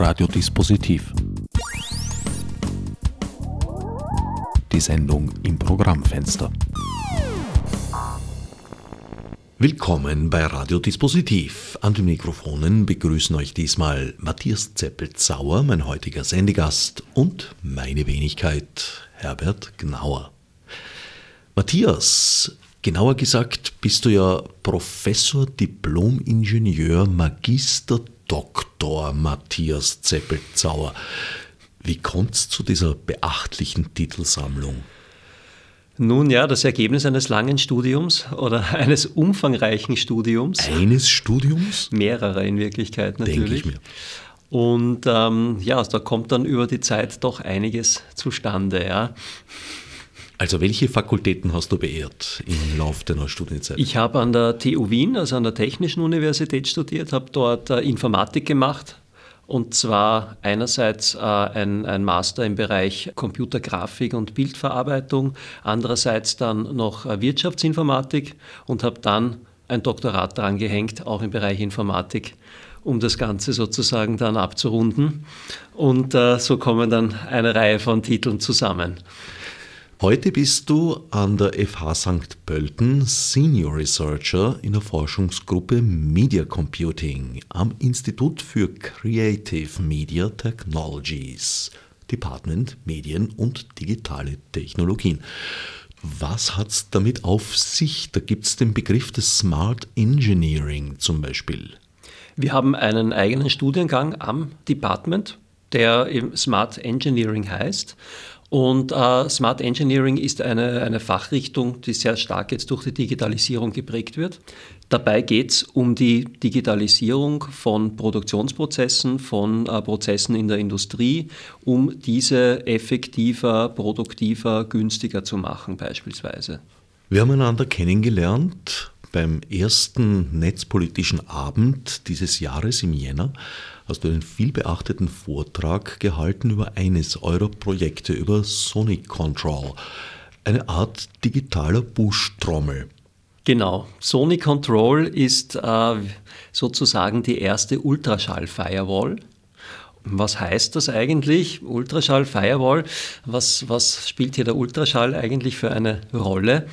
Radiodispositiv. Die Sendung im Programmfenster. Willkommen bei Radiodispositiv. An den Mikrofonen begrüßen euch diesmal Matthias Zeppelt-Sauer, mein heutiger Sendegast, und meine Wenigkeit, Herbert Gnauer. Matthias, genauer gesagt bist du ja Professor, Diplom-Ingenieur, Magister, Doktor Matthias Zeppelt-Sauer. Wie kommt es zu dieser beachtlichen Titelsammlung? Nun ja, das Ergebnis eines langen Studiums oder eines umfangreichen Studiums. Eines Studiums? Mehrere in Wirklichkeit natürlich. Denke ich mir. Und ähm, ja, da kommt dann über die Zeit doch einiges zustande. Ja. Also welche Fakultäten hast du beehrt im Laufe deiner Studienzeit? Ich habe an der TU Wien, also an der Technischen Universität studiert, habe dort äh, Informatik gemacht, und zwar einerseits äh, ein, ein, Master im Bereich Computergrafik und Bildverarbeitung, andererseits dann noch äh, Wirtschaftsinformatik und habe dann ein Doktorat dran gehängt, auch im Bereich Informatik, um das Ganze sozusagen dann abzurunden. Und äh, so kommen dann eine Reihe von Titeln zusammen. Heute bist du an der FH St. Pölten Senior Researcher in der Forschungsgruppe Media Computing am Institut für Creative Media Technologies, Department Medien und digitale Technologien. Was hat es damit auf sich? Da gibt es den Begriff des Smart Engineering zum Beispiel. Wir haben einen eigenen Studiengang am Department, der Smart Engineering heißt. Und äh, Smart Engineering ist eine, eine Fachrichtung, die sehr stark jetzt durch die Digitalisierung geprägt wird. Dabei geht es um die Digitalisierung von Produktionsprozessen, von äh, Prozessen in der Industrie, um diese effektiver, produktiver, günstiger zu machen beispielsweise. Wir haben einander kennengelernt beim ersten netzpolitischen Abend dieses Jahres im Jänner hast du einen vielbeachteten Vortrag gehalten über eines eurer Projekte, über Sonic Control, eine Art digitaler Buschtrommel. Genau, Sonic Control ist äh, sozusagen die erste Ultraschall-Firewall. Was heißt das eigentlich? Ultraschall, Firewall, was, was spielt hier der Ultraschall eigentlich für eine Rolle?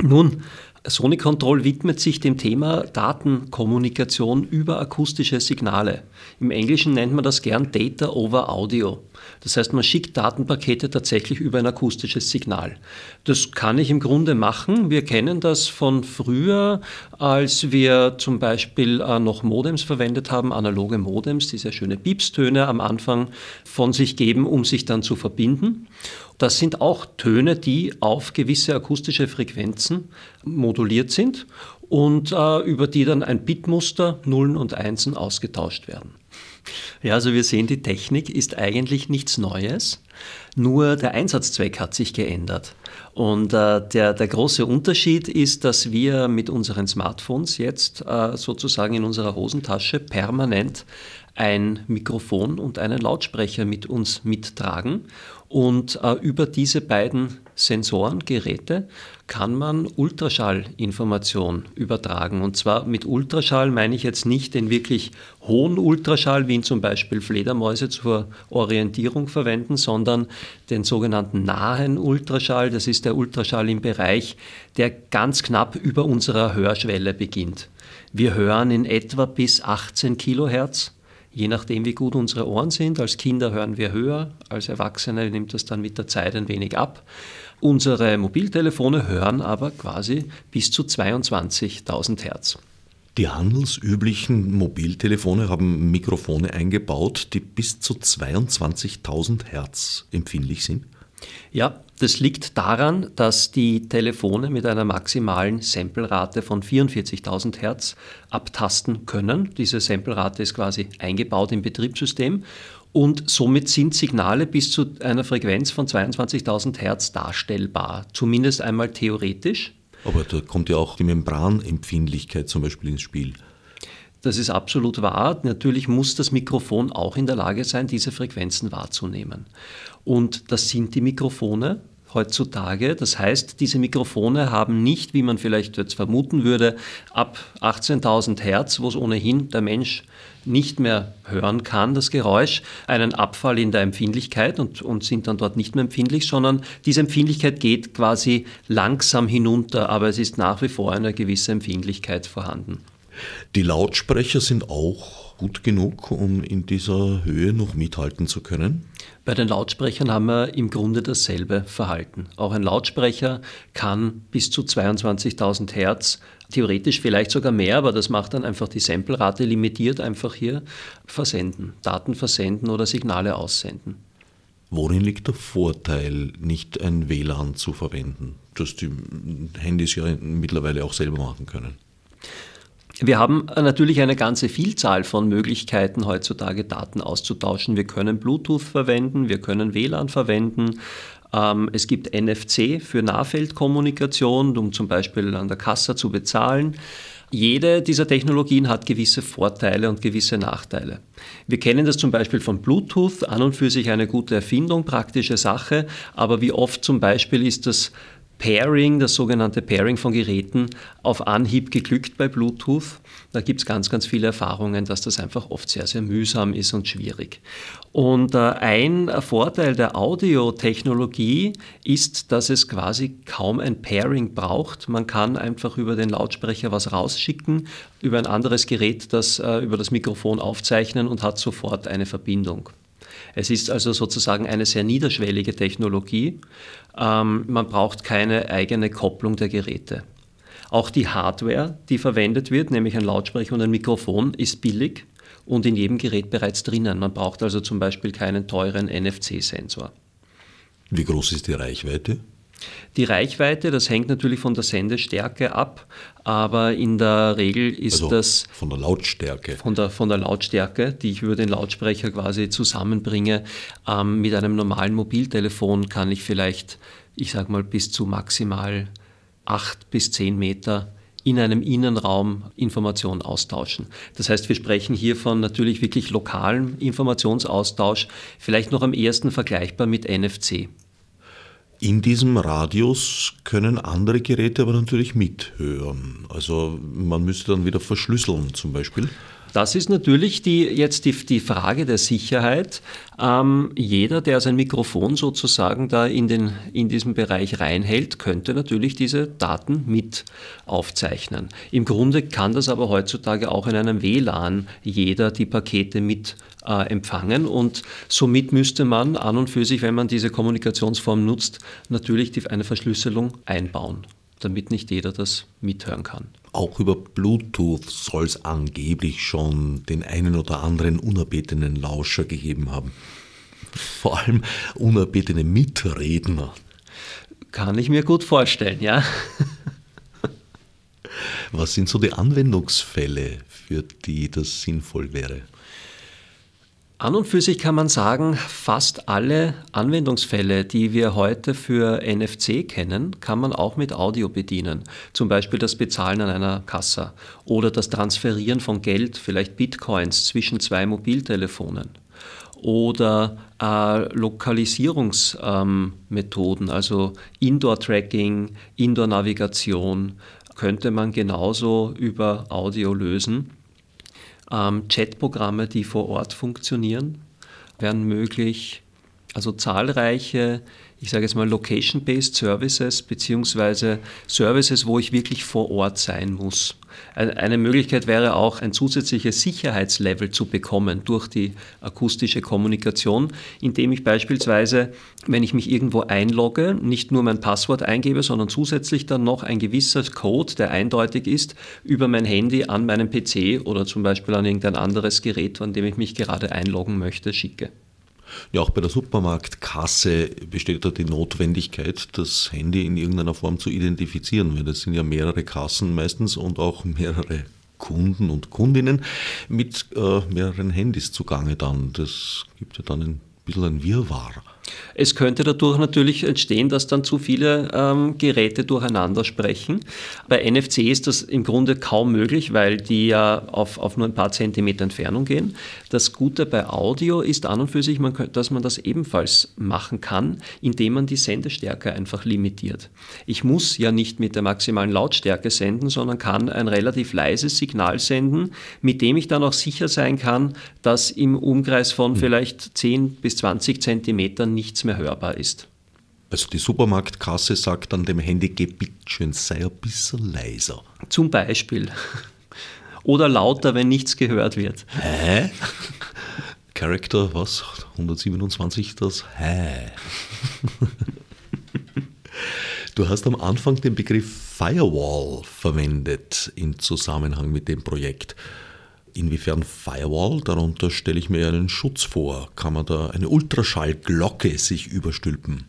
Nun, Sony Control widmet sich dem Thema Datenkommunikation über akustische Signale. Im Englischen nennt man das gern Data over Audio. Das heißt, man schickt Datenpakete tatsächlich über ein akustisches Signal. Das kann ich im Grunde machen. Wir kennen das von früher, als wir zum Beispiel äh, noch Modems verwendet haben, analoge Modems, die sehr schöne Piepstöne am Anfang von sich geben, um sich dann zu verbinden. Das sind auch Töne, die auf gewisse akustische Frequenzen moduliert sind und äh, über die dann ein Bitmuster Nullen und Einsen ausgetauscht werden. Ja, also wir sehen, die Technik ist eigentlich nichts Neues, nur der Einsatzzweck hat sich geändert. Und äh, der, der große Unterschied ist, dass wir mit unseren Smartphones jetzt äh, sozusagen in unserer Hosentasche permanent ein Mikrofon und einen Lautsprecher mit uns mittragen und äh, über diese beiden Sensoren, Geräte, kann man Ultraschallinformation übertragen. Und zwar mit Ultraschall meine ich jetzt nicht den wirklich hohen Ultraschall, wie ihn zum Beispiel Fledermäuse zur Orientierung verwenden, sondern den sogenannten nahen Ultraschall. Das ist der Ultraschall im Bereich, der ganz knapp über unserer Hörschwelle beginnt. Wir hören in etwa bis 18 Kilohertz je nachdem, wie gut unsere Ohren sind. Als Kinder hören wir höher, als Erwachsene nimmt das dann mit der Zeit ein wenig ab. Unsere Mobiltelefone hören aber quasi bis zu 22.000 Hertz. Die handelsüblichen Mobiltelefone haben Mikrofone eingebaut, die bis zu 22.000 Hertz empfindlich sind. Ja, das liegt daran, dass die Telefone mit einer maximalen Samplerate von 44.000 Hertz abtasten können. Diese Samplerate ist quasi eingebaut im Betriebssystem und somit sind Signale bis zu einer Frequenz von 22.000 Hertz darstellbar, zumindest einmal theoretisch. Aber da kommt ja auch die Membranempfindlichkeit zum Beispiel ins Spiel. Das ist absolut wahr. Natürlich muss das Mikrofon auch in der Lage sein, diese Frequenzen wahrzunehmen. Und das sind die Mikrofone heutzutage. Das heißt, diese Mikrofone haben nicht, wie man vielleicht jetzt vermuten würde, ab 18.000 Hertz, wo es ohnehin der Mensch nicht mehr hören kann, das Geräusch, einen Abfall in der Empfindlichkeit und, und sind dann dort nicht mehr empfindlich, sondern diese Empfindlichkeit geht quasi langsam hinunter, aber es ist nach wie vor eine gewisse Empfindlichkeit vorhanden. Die Lautsprecher sind auch gut genug, um in dieser Höhe noch mithalten zu können? Bei den Lautsprechern haben wir im Grunde dasselbe Verhalten. Auch ein Lautsprecher kann bis zu 22.000 Hertz, theoretisch vielleicht sogar mehr, aber das macht dann einfach die Samplerate limitiert, einfach hier versenden, Daten versenden oder Signale aussenden. Worin liegt der Vorteil, nicht ein WLAN zu verwenden, das die Handys ja mittlerweile auch selber machen können? Wir haben natürlich eine ganze Vielzahl von Möglichkeiten, heutzutage Daten auszutauschen. Wir können Bluetooth verwenden, wir können WLAN verwenden. Ähm, es gibt NFC für Nahfeldkommunikation, um zum Beispiel an der Kasse zu bezahlen. Jede dieser Technologien hat gewisse Vorteile und gewisse Nachteile. Wir kennen das zum Beispiel von Bluetooth, an und für sich eine gute Erfindung, praktische Sache, aber wie oft zum Beispiel ist das Pairing, das sogenannte Pairing von Geräten, auf Anhieb geglückt bei Bluetooth. Da gibt es ganz, ganz viele Erfahrungen, dass das einfach oft sehr, sehr mühsam ist und schwierig. Und äh, ein Vorteil der Audiotechnologie ist, dass es quasi kaum ein Pairing braucht. Man kann einfach über den Lautsprecher was rausschicken, über ein anderes Gerät das äh, über das Mikrofon aufzeichnen und hat sofort eine Verbindung. Es ist also sozusagen eine sehr niederschwellige Technologie. Ähm, man braucht keine eigene Kopplung der Geräte. Auch die Hardware, die verwendet wird, nämlich ein Lautsprecher und ein Mikrofon, ist billig und in jedem Gerät bereits drinnen. Man braucht also zum Beispiel keinen teuren NFC-Sensor. Wie groß ist die Reichweite? Die Reichweite, das hängt natürlich von der Sendestärke ab, aber in der Regel ist also das. Von der Lautstärke. Von der, von der Lautstärke, die ich über den Lautsprecher quasi zusammenbringe. Ähm, mit einem normalen Mobiltelefon kann ich vielleicht, ich sag mal, bis zu maximal acht bis zehn Meter in einem Innenraum Informationen austauschen. Das heißt, wir sprechen hier von natürlich wirklich lokalem Informationsaustausch, vielleicht noch am ehesten vergleichbar mit NFC. In diesem Radius können andere Geräte aber natürlich mithören. Also man müsste dann wieder verschlüsseln zum Beispiel. Das ist natürlich die, jetzt die, die Frage der Sicherheit. Ähm, jeder, der sein Mikrofon sozusagen da in, den, in diesem Bereich reinhält, könnte natürlich diese Daten mit aufzeichnen. Im Grunde kann das aber heutzutage auch in einem WLAN jeder die Pakete mit äh, empfangen und somit müsste man an und für sich, wenn man diese Kommunikationsform nutzt, natürlich die, eine Verschlüsselung einbauen, damit nicht jeder das mithören kann. Auch über Bluetooth soll es angeblich schon den einen oder anderen unerbetenen Lauscher gegeben haben. Vor allem unerbetene Mitredner. Kann ich mir gut vorstellen, ja. Was sind so die Anwendungsfälle, für die das sinnvoll wäre? An und für sich kann man sagen, fast alle Anwendungsfälle, die wir heute für NFC kennen, kann man auch mit Audio bedienen. Zum Beispiel das Bezahlen an einer Kasse oder das Transferieren von Geld, vielleicht Bitcoins zwischen zwei Mobiltelefonen oder äh, Lokalisierungsmethoden, ähm, also Indoor-Tracking, Indoor-Navigation, könnte man genauso über Audio lösen. Ähm, Chatprogramme, die vor Ort funktionieren, werden möglich. Also zahlreiche, ich sage jetzt mal Location-Based Services beziehungsweise Services, wo ich wirklich vor Ort sein muss. Eine Möglichkeit wäre auch, ein zusätzliches Sicherheitslevel zu bekommen durch die akustische Kommunikation, indem ich beispielsweise, wenn ich mich irgendwo einlogge, nicht nur mein Passwort eingebe, sondern zusätzlich dann noch ein gewisser Code, der eindeutig ist, über mein Handy an meinen PC oder zum Beispiel an irgendein anderes Gerät, an dem ich mich gerade einloggen möchte, schicke. Ja, auch bei der Supermarktkasse besteht da die Notwendigkeit, das Handy in irgendeiner Form zu identifizieren, weil das sind ja mehrere Kassen meistens und auch mehrere Kunden und Kundinnen mit äh, mehreren Handys zugange dann. Das gibt ja dann ein bisschen ein Wirrwarr. Es könnte dadurch natürlich entstehen, dass dann zu viele ähm, Geräte durcheinander sprechen. Bei NFC ist das im Grunde kaum möglich, weil die ja auf, auf nur ein paar Zentimeter Entfernung gehen. Das Gute bei Audio ist an und für sich, man, dass man das ebenfalls machen kann, indem man die Sendestärke einfach limitiert. Ich muss ja nicht mit der maximalen Lautstärke senden, sondern kann ein relativ leises Signal senden, mit dem ich dann auch sicher sein kann, dass im Umkreis von hm. vielleicht 10 bis 20 Zentimetern nichts mehr hörbar ist. Also die Supermarktkasse sagt dann dem Handy, geh bitte schön, sei ein bisschen leiser. Zum Beispiel. Oder lauter, wenn nichts gehört wird. Hä? Character, was? 127, das Hä? Du hast am Anfang den Begriff Firewall verwendet im Zusammenhang mit dem Projekt. Inwiefern Firewall? Darunter stelle ich mir einen Schutz vor. Kann man da eine Ultraschallglocke sich überstülpen?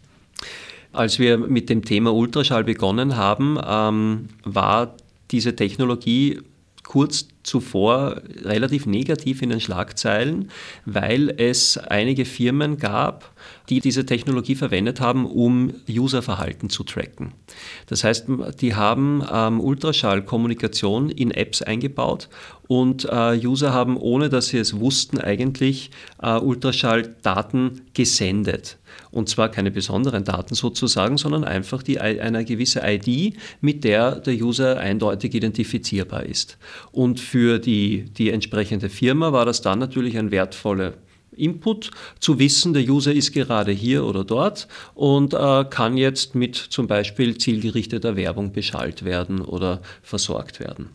Als wir mit dem Thema Ultraschall begonnen haben, ähm, war diese Technologie kurz zuvor relativ negativ in den Schlagzeilen, weil es einige Firmen gab, die diese Technologie verwendet haben, um Userverhalten zu tracken. Das heißt, die haben ähm, Ultraschallkommunikation in Apps eingebaut und äh, User haben, ohne dass sie es wussten, eigentlich äh, Ultraschalldaten gesendet. Und zwar keine besonderen Daten sozusagen, sondern einfach die, eine gewisse ID, mit der der User eindeutig identifizierbar ist. Und für die, die entsprechende Firma war das dann natürlich ein wertvoller Input, zu wissen, der User ist gerade hier oder dort und äh, kann jetzt mit zum Beispiel zielgerichteter Werbung beschallt werden oder versorgt werden.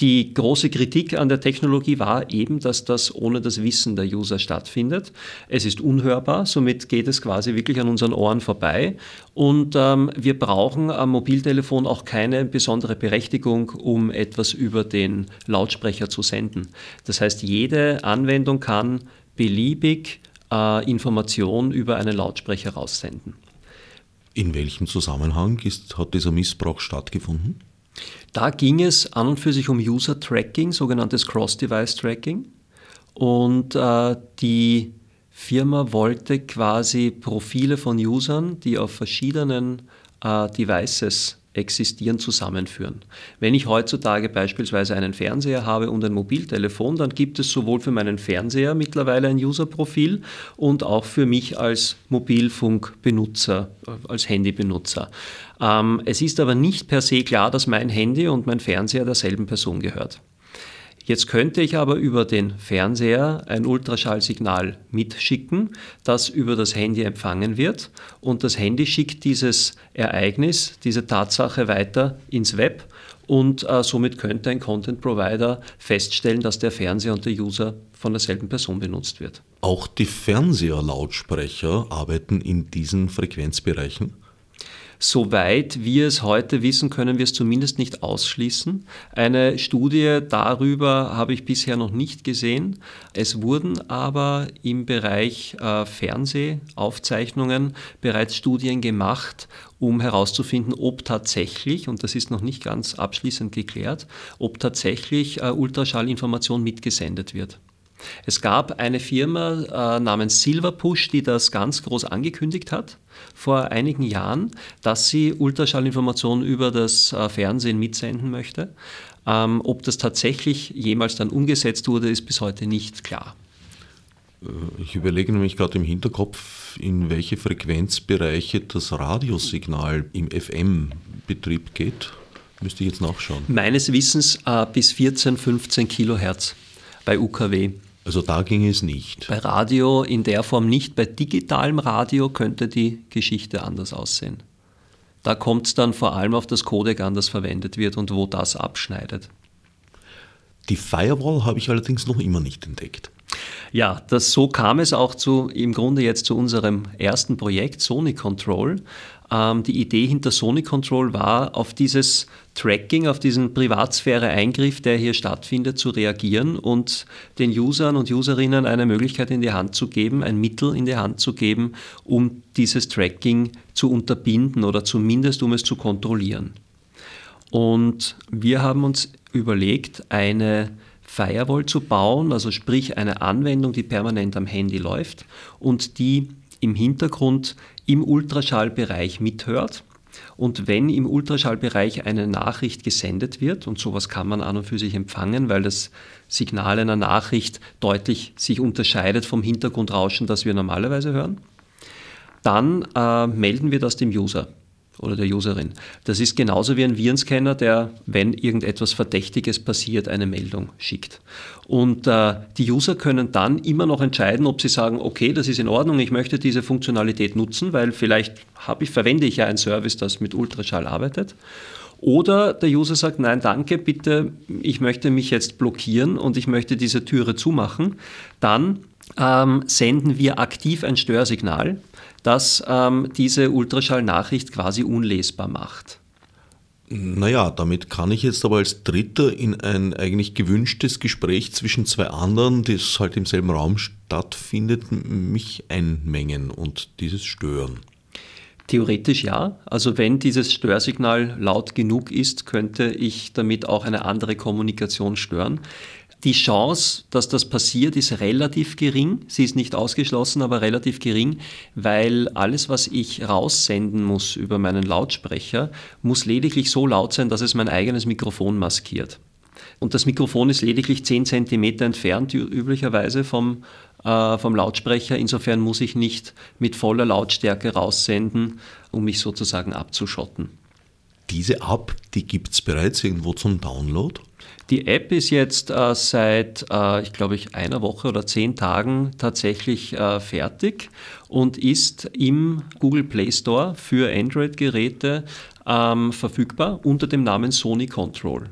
Die große Kritik an der Technologie war eben, dass das ohne das Wissen der User stattfindet. Es ist unhörbar, somit geht es quasi wirklich an unseren Ohren vorbei. Und ähm, wir brauchen am Mobiltelefon auch keine besondere Berechtigung, um etwas über den Lautsprecher zu senden. Das heißt, jede Anwendung kann beliebig äh, Informationen über einen Lautsprecher raussenden. In welchem Zusammenhang ist, hat dieser Missbrauch stattgefunden? Da ging es an und für sich um User-Tracking, sogenanntes Cross-Device-Tracking. Und äh, die Firma wollte quasi Profile von Usern, die auf verschiedenen äh, Devices existieren, zusammenführen. Wenn ich heutzutage beispielsweise einen Fernseher habe und ein Mobiltelefon, dann gibt es sowohl für meinen Fernseher mittlerweile ein User-Profil und auch für mich als Mobilfunkbenutzer, äh, als Handybenutzer. Ähm, es ist aber nicht per se klar, dass mein Handy und mein Fernseher derselben Person gehört. Jetzt könnte ich aber über den Fernseher ein Ultraschallsignal mitschicken, das über das Handy empfangen wird und das Handy schickt dieses Ereignis, diese Tatsache weiter ins Web und äh, somit könnte ein Content Provider feststellen, dass der Fernseher und der User von derselben Person benutzt wird. Auch die Fernseherlautsprecher arbeiten in diesen Frequenzbereichen? Soweit wir es heute wissen, können wir es zumindest nicht ausschließen. Eine Studie darüber habe ich bisher noch nicht gesehen. Es wurden aber im Bereich äh, Fernsehaufzeichnungen bereits Studien gemacht, um herauszufinden, ob tatsächlich, und das ist noch nicht ganz abschließend geklärt, ob tatsächlich äh, Ultraschallinformation mitgesendet wird. Es gab eine Firma äh, namens Silverpush, die das ganz groß angekündigt hat vor einigen Jahren, dass sie Ultraschallinformationen über das äh, Fernsehen mitsenden möchte. Ähm, ob das tatsächlich jemals dann umgesetzt wurde, ist bis heute nicht klar. Äh, ich überlege nämlich gerade im Hinterkopf, in welche Frequenzbereiche das Radiosignal im FM-Betrieb geht. Müsste ich jetzt nachschauen. Meines Wissens äh, bis 14, 15 Kilohertz bei UKW. Also da ging es nicht. Bei Radio in der Form nicht. Bei digitalem Radio könnte die Geschichte anders aussehen. Da kommt es dann vor allem auf das Codec an, das verwendet wird und wo das abschneidet. Die Firewall habe ich allerdings noch immer nicht entdeckt. Ja, das, so kam es auch zu, im Grunde jetzt zu unserem ersten Projekt Sony Control. Ähm, die Idee hinter Sony Control war, auf dieses Tracking, auf diesen Privatsphäre-Eingriff, der hier stattfindet, zu reagieren und den Usern und Userinnen eine Möglichkeit in die Hand zu geben, ein Mittel in die Hand zu geben, um dieses Tracking zu unterbinden oder zumindest um es zu kontrollieren. Und wir haben uns überlegt, eine Firewall zu bauen, also sprich eine Anwendung, die permanent am Handy läuft und die im Hintergrund im Ultraschallbereich mithört. Und wenn im Ultraschallbereich eine Nachricht gesendet wird, und sowas kann man an und für sich empfangen, weil das Signal einer Nachricht deutlich sich unterscheidet vom Hintergrundrauschen, das wir normalerweise hören, dann äh, melden wir das dem User oder der Userin. Das ist genauso wie ein Virenscanner, der, wenn irgendetwas Verdächtiges passiert, eine Meldung schickt. Und äh, die User können dann immer noch entscheiden, ob sie sagen, okay, das ist in Ordnung, ich möchte diese Funktionalität nutzen, weil vielleicht ich, verwende ich ja einen Service, das mit Ultraschall arbeitet. Oder der User sagt, nein, danke, bitte, ich möchte mich jetzt blockieren und ich möchte diese Türe zumachen. Dann ähm, senden wir aktiv ein Störsignal das ähm, diese Ultraschallnachricht quasi unlesbar macht. Naja, damit kann ich jetzt aber als Dritter in ein eigentlich gewünschtes Gespräch zwischen zwei anderen, das halt im selben Raum stattfindet, mich einmengen und dieses stören. Theoretisch ja. Also wenn dieses Störsignal laut genug ist, könnte ich damit auch eine andere Kommunikation stören. Die Chance, dass das passiert, ist relativ gering. Sie ist nicht ausgeschlossen, aber relativ gering, weil alles, was ich raussenden muss über meinen Lautsprecher, muss lediglich so laut sein, dass es mein eigenes Mikrofon maskiert. Und das Mikrofon ist lediglich 10 cm entfernt, üblicherweise vom, äh, vom Lautsprecher. Insofern muss ich nicht mit voller Lautstärke raussenden, um mich sozusagen abzuschotten. Diese App, die gibt es bereits irgendwo zum Download? Die App ist jetzt äh, seit, äh, ich glaube, ich einer Woche oder zehn Tagen tatsächlich äh, fertig und ist im Google Play Store für Android-Geräte ähm, verfügbar unter dem Namen Sony Control.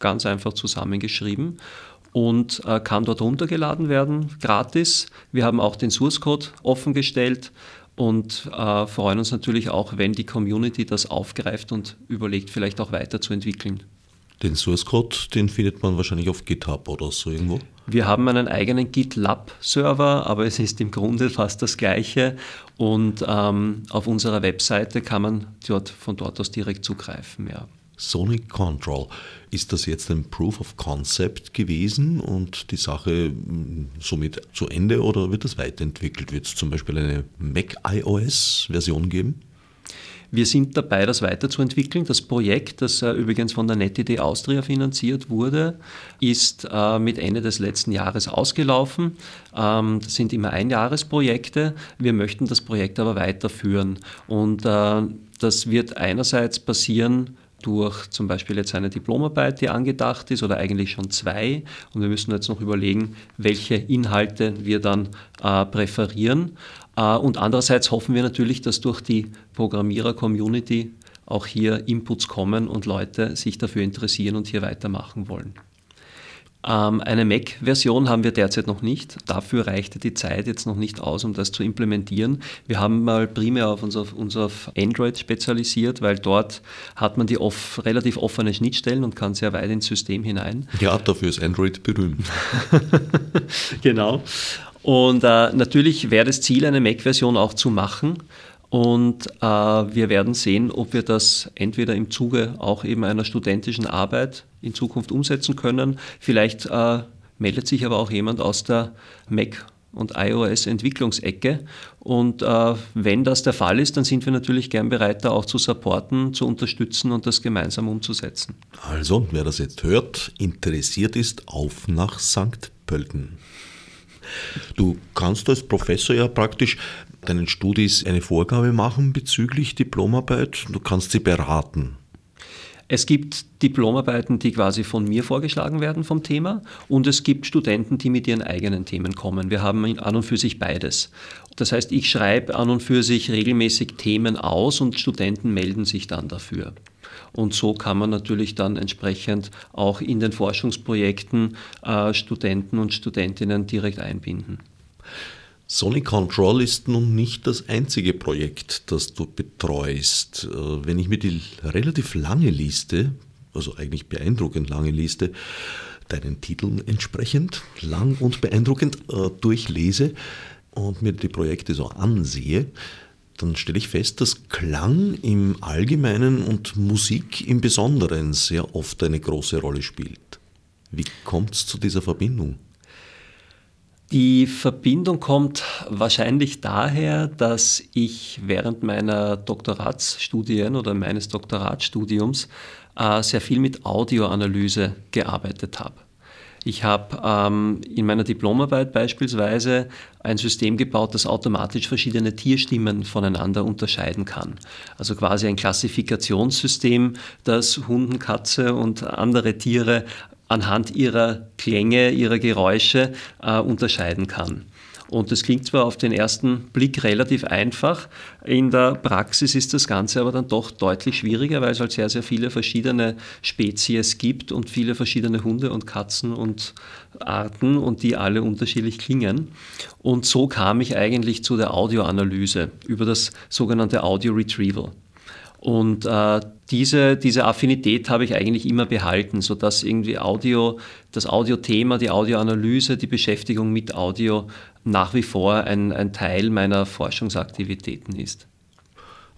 Ganz einfach zusammengeschrieben und äh, kann dort runtergeladen werden, gratis. Wir haben auch den Source Code offengestellt und äh, freuen uns natürlich auch, wenn die Community das aufgreift und überlegt, vielleicht auch weiterzuentwickeln. Den Source Code, den findet man wahrscheinlich auf GitHub oder so irgendwo. Wir haben einen eigenen GitLab-Server, aber es ist im Grunde fast das Gleiche. Und ähm, auf unserer Webseite kann man dort, von dort aus direkt zugreifen. Ja. Sonic Control, ist das jetzt ein Proof of Concept gewesen und die Sache hm, somit zu Ende oder wird das weiterentwickelt? Wird es zum Beispiel eine Mac iOS-Version geben? Wir sind dabei, das weiterzuentwickeln. Das Projekt, das äh, übrigens von der NetID Austria finanziert wurde, ist äh, mit Ende des letzten Jahres ausgelaufen. Ähm, das sind immer Einjahresprojekte. Wir möchten das Projekt aber weiterführen. Und äh, das wird einerseits passieren, durch zum Beispiel jetzt eine Diplomarbeit, die angedacht ist, oder eigentlich schon zwei. Und wir müssen jetzt noch überlegen, welche Inhalte wir dann äh, präferieren. Äh, und andererseits hoffen wir natürlich, dass durch die Programmierer-Community auch hier Inputs kommen und Leute sich dafür interessieren und hier weitermachen wollen. Ähm, eine Mac-Version haben wir derzeit noch nicht. Dafür reichte die Zeit jetzt noch nicht aus, um das zu implementieren. Wir haben mal primär auf uns auf, uns auf Android spezialisiert, weil dort hat man die off, relativ offene Schnittstellen und kann sehr weit ins System hinein. Ja, dafür ist Android berühmt. genau. Und äh, natürlich wäre das Ziel, eine Mac-Version auch zu machen. Und äh, wir werden sehen, ob wir das entweder im Zuge auch eben einer studentischen Arbeit in Zukunft umsetzen können. Vielleicht äh, meldet sich aber auch jemand aus der Mac und iOS-Entwicklungsecke. Und äh, wenn das der Fall ist, dann sind wir natürlich gern bereit, da auch zu supporten, zu unterstützen und das gemeinsam umzusetzen. Also, wer das jetzt hört, interessiert ist, auf nach St. Pölten. Du kannst als Professor ja praktisch deinen Studis eine Vorgabe machen bezüglich Diplomarbeit. Du kannst sie beraten. Es gibt Diplomarbeiten, die quasi von mir vorgeschlagen werden vom Thema und es gibt Studenten, die mit ihren eigenen Themen kommen. Wir haben an und für sich beides. Das heißt, ich schreibe an und für sich regelmäßig Themen aus und Studenten melden sich dann dafür. Und so kann man natürlich dann entsprechend auch in den Forschungsprojekten äh, Studenten und Studentinnen direkt einbinden. Sonic Control ist nun nicht das einzige Projekt, das du betreust. Äh, wenn ich mir die relativ lange Liste, also eigentlich beeindruckend lange Liste, deinen Titeln entsprechend lang und beeindruckend äh, durchlese und mir die Projekte so ansehe, dann stelle ich fest, dass Klang im Allgemeinen und Musik im Besonderen sehr oft eine große Rolle spielt. Wie kommt es zu dieser Verbindung? Die Verbindung kommt wahrscheinlich daher, dass ich während meiner Doktoratsstudien oder meines Doktoratsstudiums äh, sehr viel mit Audioanalyse gearbeitet habe. Ich habe ähm, in meiner Diplomarbeit beispielsweise ein System gebaut, das automatisch verschiedene Tierstimmen voneinander unterscheiden kann. Also quasi ein Klassifikationssystem, das Hunden, Katze und andere Tiere anhand ihrer Klänge, ihrer Geräusche äh, unterscheiden kann. Und das klingt zwar auf den ersten Blick relativ einfach, in der Praxis ist das Ganze aber dann doch deutlich schwieriger, weil es halt sehr, sehr viele verschiedene Spezies gibt und viele verschiedene Hunde und Katzen und Arten und die alle unterschiedlich klingen. Und so kam ich eigentlich zu der Audioanalyse über das sogenannte Audio Retrieval. Und äh, diese, diese Affinität habe ich eigentlich immer behalten, sodass irgendwie Audio, das Audiothema, die Audioanalyse, die Beschäftigung mit Audio nach wie vor ein, ein Teil meiner Forschungsaktivitäten ist.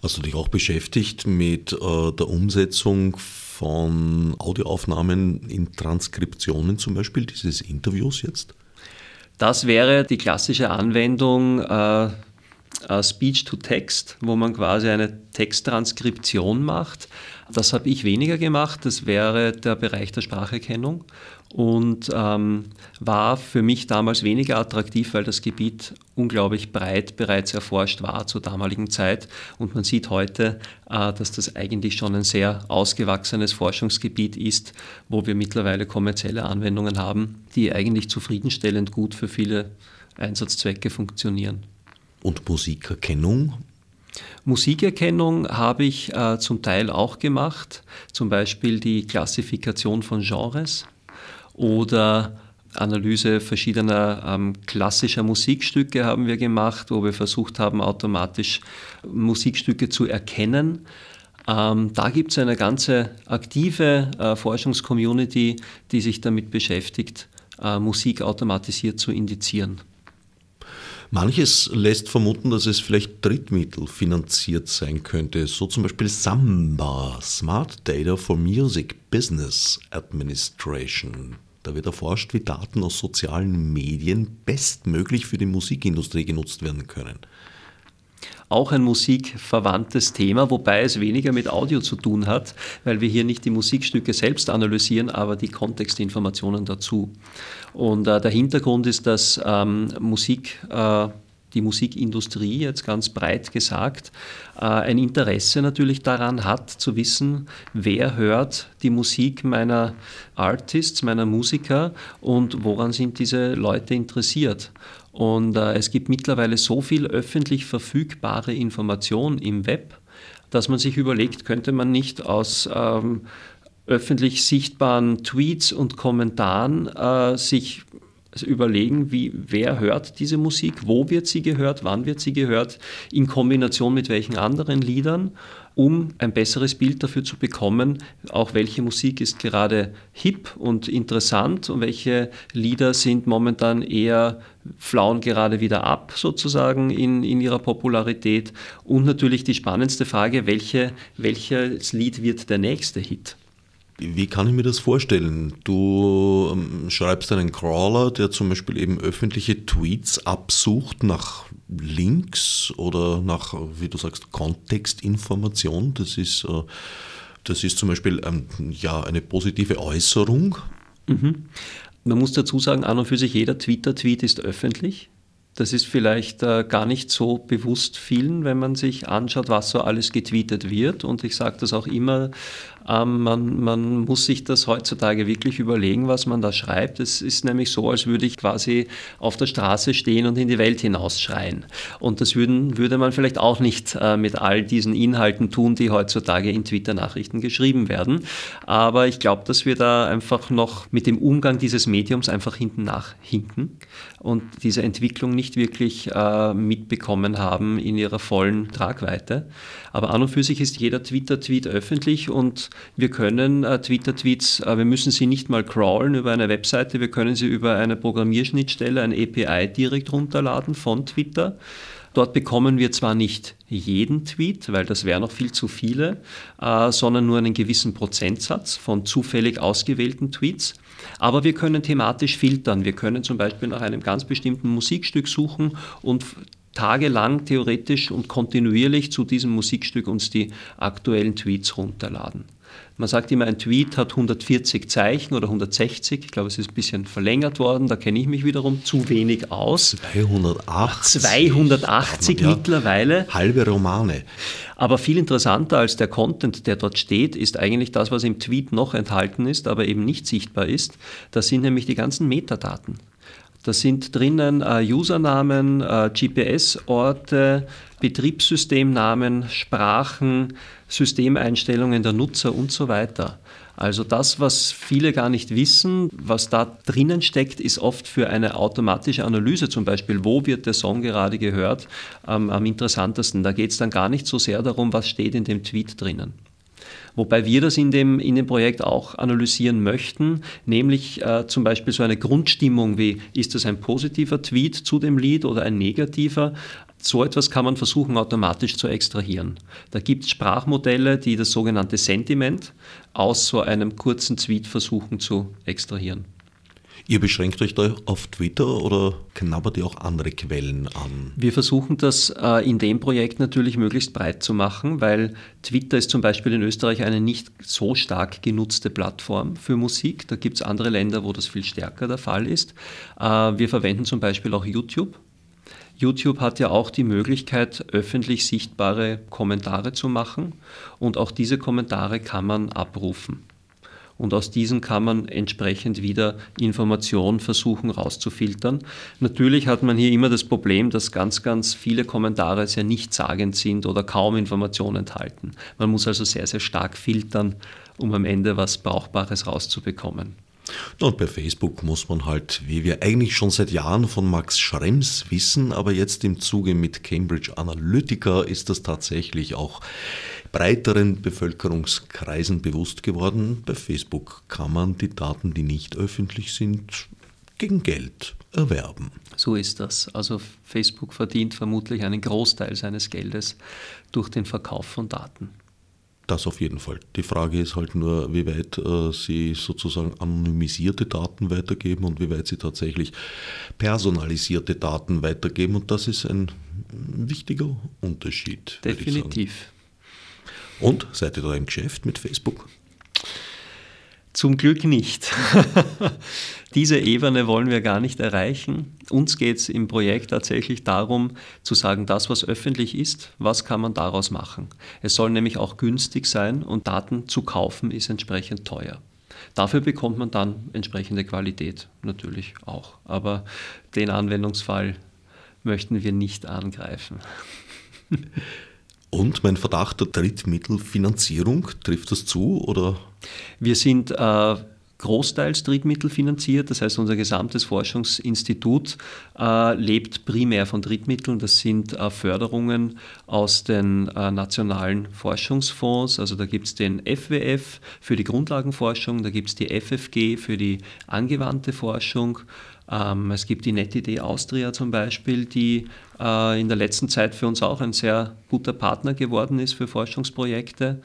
Hast du dich auch beschäftigt mit äh, der Umsetzung von Audioaufnahmen in Transkriptionen zum Beispiel dieses Interviews jetzt? Das wäre die klassische Anwendung äh, äh, Speech to Text, wo man quasi eine Texttranskription macht. Das habe ich weniger gemacht, das wäre der Bereich der Spracherkennung und ähm, war für mich damals weniger attraktiv, weil das Gebiet unglaublich breit bereits erforscht war zur damaligen Zeit und man sieht heute, äh, dass das eigentlich schon ein sehr ausgewachsenes Forschungsgebiet ist, wo wir mittlerweile kommerzielle Anwendungen haben, die eigentlich zufriedenstellend gut für viele Einsatzzwecke funktionieren. Und Musikerkennung? Musikerkennung habe ich äh, zum Teil auch gemacht, zum Beispiel die Klassifikation von Genres oder Analyse verschiedener ähm, klassischer Musikstücke haben wir gemacht, wo wir versucht haben, automatisch Musikstücke zu erkennen. Ähm, da gibt es eine ganze aktive äh, Forschungscommunity, die sich damit beschäftigt, äh, Musik automatisiert zu indizieren. Manches lässt vermuten, dass es vielleicht Drittmittel finanziert sein könnte, so zum Beispiel Samba, Smart Data for Music Business Administration. Da wird erforscht, wie Daten aus sozialen Medien bestmöglich für die Musikindustrie genutzt werden können auch ein musikverwandtes Thema, wobei es weniger mit Audio zu tun hat, weil wir hier nicht die Musikstücke selbst analysieren, aber die Kontextinformationen dazu. Und äh, der Hintergrund ist, dass ähm, Musik äh, die Musikindustrie jetzt ganz breit gesagt äh, ein Interesse natürlich daran hat zu wissen, wer hört die Musik meiner Artists, meiner Musiker und woran sind diese Leute interessiert. Und äh, es gibt mittlerweile so viel öffentlich verfügbare Information im Web, dass man sich überlegt, könnte man nicht aus ähm, öffentlich sichtbaren Tweets und Kommentaren äh, sich überlegen, wie, wer hört diese Musik, wo wird sie gehört, wann wird sie gehört, in Kombination mit welchen anderen Liedern um ein besseres Bild dafür zu bekommen, auch welche Musik ist gerade hip und interessant und welche Lieder sind momentan eher flauen gerade wieder ab sozusagen in, in ihrer Popularität. Und natürlich die spannendste Frage, welche, welches Lied wird der nächste Hit? Wie kann ich mir das vorstellen? Du ähm, schreibst einen Crawler, der zum Beispiel eben öffentliche Tweets absucht nach Links oder nach, wie du sagst, Kontextinformation. Das ist, äh, das ist zum Beispiel ähm, ja, eine positive Äußerung. Mhm. Man muss dazu sagen, an und für sich jeder Twitter-Tweet ist öffentlich. Das ist vielleicht äh, gar nicht so bewusst vielen, wenn man sich anschaut, was so alles getweetet wird. Und ich sage das auch immer ähm, man, man muss sich das heutzutage wirklich überlegen, was man da schreibt. Es ist nämlich so, als würde ich quasi auf der Straße stehen und in die Welt hinausschreien. Und das würden, würde man vielleicht auch nicht äh, mit all diesen Inhalten tun, die heutzutage in Twitter-Nachrichten geschrieben werden. Aber ich glaube, dass wir da einfach noch mit dem Umgang dieses Mediums einfach hinten nachhinken und diese Entwicklung nicht wirklich äh, mitbekommen haben in ihrer vollen Tragweite. Aber an und für sich ist jeder Twitter-Tweet öffentlich und wir können äh, Twitter-Tweets, äh, wir müssen sie nicht mal crawlen über eine Webseite, wir können sie über eine Programmierschnittstelle, ein API direkt runterladen von Twitter. Dort bekommen wir zwar nicht jeden Tweet, weil das wäre noch viel zu viele, äh, sondern nur einen gewissen Prozentsatz von zufällig ausgewählten Tweets. Aber wir können thematisch filtern. Wir können zum Beispiel nach einem ganz bestimmten Musikstück suchen und tagelang theoretisch und kontinuierlich zu diesem Musikstück uns die aktuellen Tweets runterladen. Man sagt immer, ein Tweet hat 140 Zeichen oder 160. Ich glaube, es ist ein bisschen verlängert worden. Da kenne ich mich wiederum zu wenig aus. 280. 280 ja, mittlerweile. Halbe Romane. Aber viel interessanter als der Content, der dort steht, ist eigentlich das, was im Tweet noch enthalten ist, aber eben nicht sichtbar ist. Das sind nämlich die ganzen Metadaten. Da sind drinnen äh, Usernamen, äh, GPS-Orte, Betriebssystemnamen, Sprachen, Systemeinstellungen der Nutzer und so weiter. Also das, was viele gar nicht wissen, was da drinnen steckt, ist oft für eine automatische Analyse, zum Beispiel, wo wird der Song gerade gehört, ähm, am interessantesten. Da geht es dann gar nicht so sehr darum, was steht in dem Tweet drinnen. Wobei wir das in dem, in dem Projekt auch analysieren möchten, nämlich äh, zum Beispiel so eine Grundstimmung wie, ist das ein positiver Tweet zu dem Lied oder ein negativer? So etwas kann man versuchen automatisch zu extrahieren. Da gibt es Sprachmodelle, die das sogenannte Sentiment aus so einem kurzen Tweet versuchen zu extrahieren. Ihr beschränkt euch da auf Twitter oder knabbert ihr auch andere Quellen an? Wir versuchen das äh, in dem Projekt natürlich möglichst breit zu machen, weil Twitter ist zum Beispiel in Österreich eine nicht so stark genutzte Plattform für Musik. Da gibt es andere Länder, wo das viel stärker der Fall ist. Äh, wir verwenden zum Beispiel auch YouTube. YouTube hat ja auch die Möglichkeit, öffentlich sichtbare Kommentare zu machen und auch diese Kommentare kann man abrufen und aus diesen kann man entsprechend wieder Informationen versuchen rauszufiltern. Natürlich hat man hier immer das Problem, dass ganz, ganz viele Kommentare sehr nichtssagend sind oder kaum Informationen enthalten. Man muss also sehr, sehr stark filtern, um am Ende was Brauchbares rauszubekommen. Und bei Facebook muss man halt, wie wir eigentlich schon seit Jahren von Max Schrems wissen, aber jetzt im Zuge mit Cambridge Analytica ist das tatsächlich auch breiteren Bevölkerungskreisen bewusst geworden. Bei Facebook kann man die Daten, die nicht öffentlich sind, gegen Geld erwerben. So ist das. Also Facebook verdient vermutlich einen Großteil seines Geldes durch den Verkauf von Daten. Das auf jeden Fall. Die Frage ist halt nur, wie weit äh, Sie sozusagen anonymisierte Daten weitergeben und wie weit Sie tatsächlich personalisierte Daten weitergeben. Und das ist ein wichtiger Unterschied. Definitiv. Und seid ihr da im Geschäft mit Facebook? Zum Glück nicht. Diese Ebene wollen wir gar nicht erreichen. Uns geht es im Projekt tatsächlich darum, zu sagen, das, was öffentlich ist, was kann man daraus machen. Es soll nämlich auch günstig sein und Daten zu kaufen ist entsprechend teuer. Dafür bekommt man dann entsprechende Qualität natürlich auch. Aber den Anwendungsfall möchten wir nicht angreifen. Und mein Verdacht der Drittmittelfinanzierung, trifft das zu? Oder? Wir sind äh, großteils drittmittelfinanziert, das heißt unser gesamtes Forschungsinstitut äh, lebt primär von Drittmitteln. Das sind äh, Förderungen aus den äh, nationalen Forschungsfonds. Also da gibt es den FWF für die Grundlagenforschung, da gibt es die FFG für die angewandte Forschung. Ähm, es gibt die NetID Austria zum Beispiel, die äh, in der letzten Zeit für uns auch ein sehr guter Partner geworden ist für Forschungsprojekte.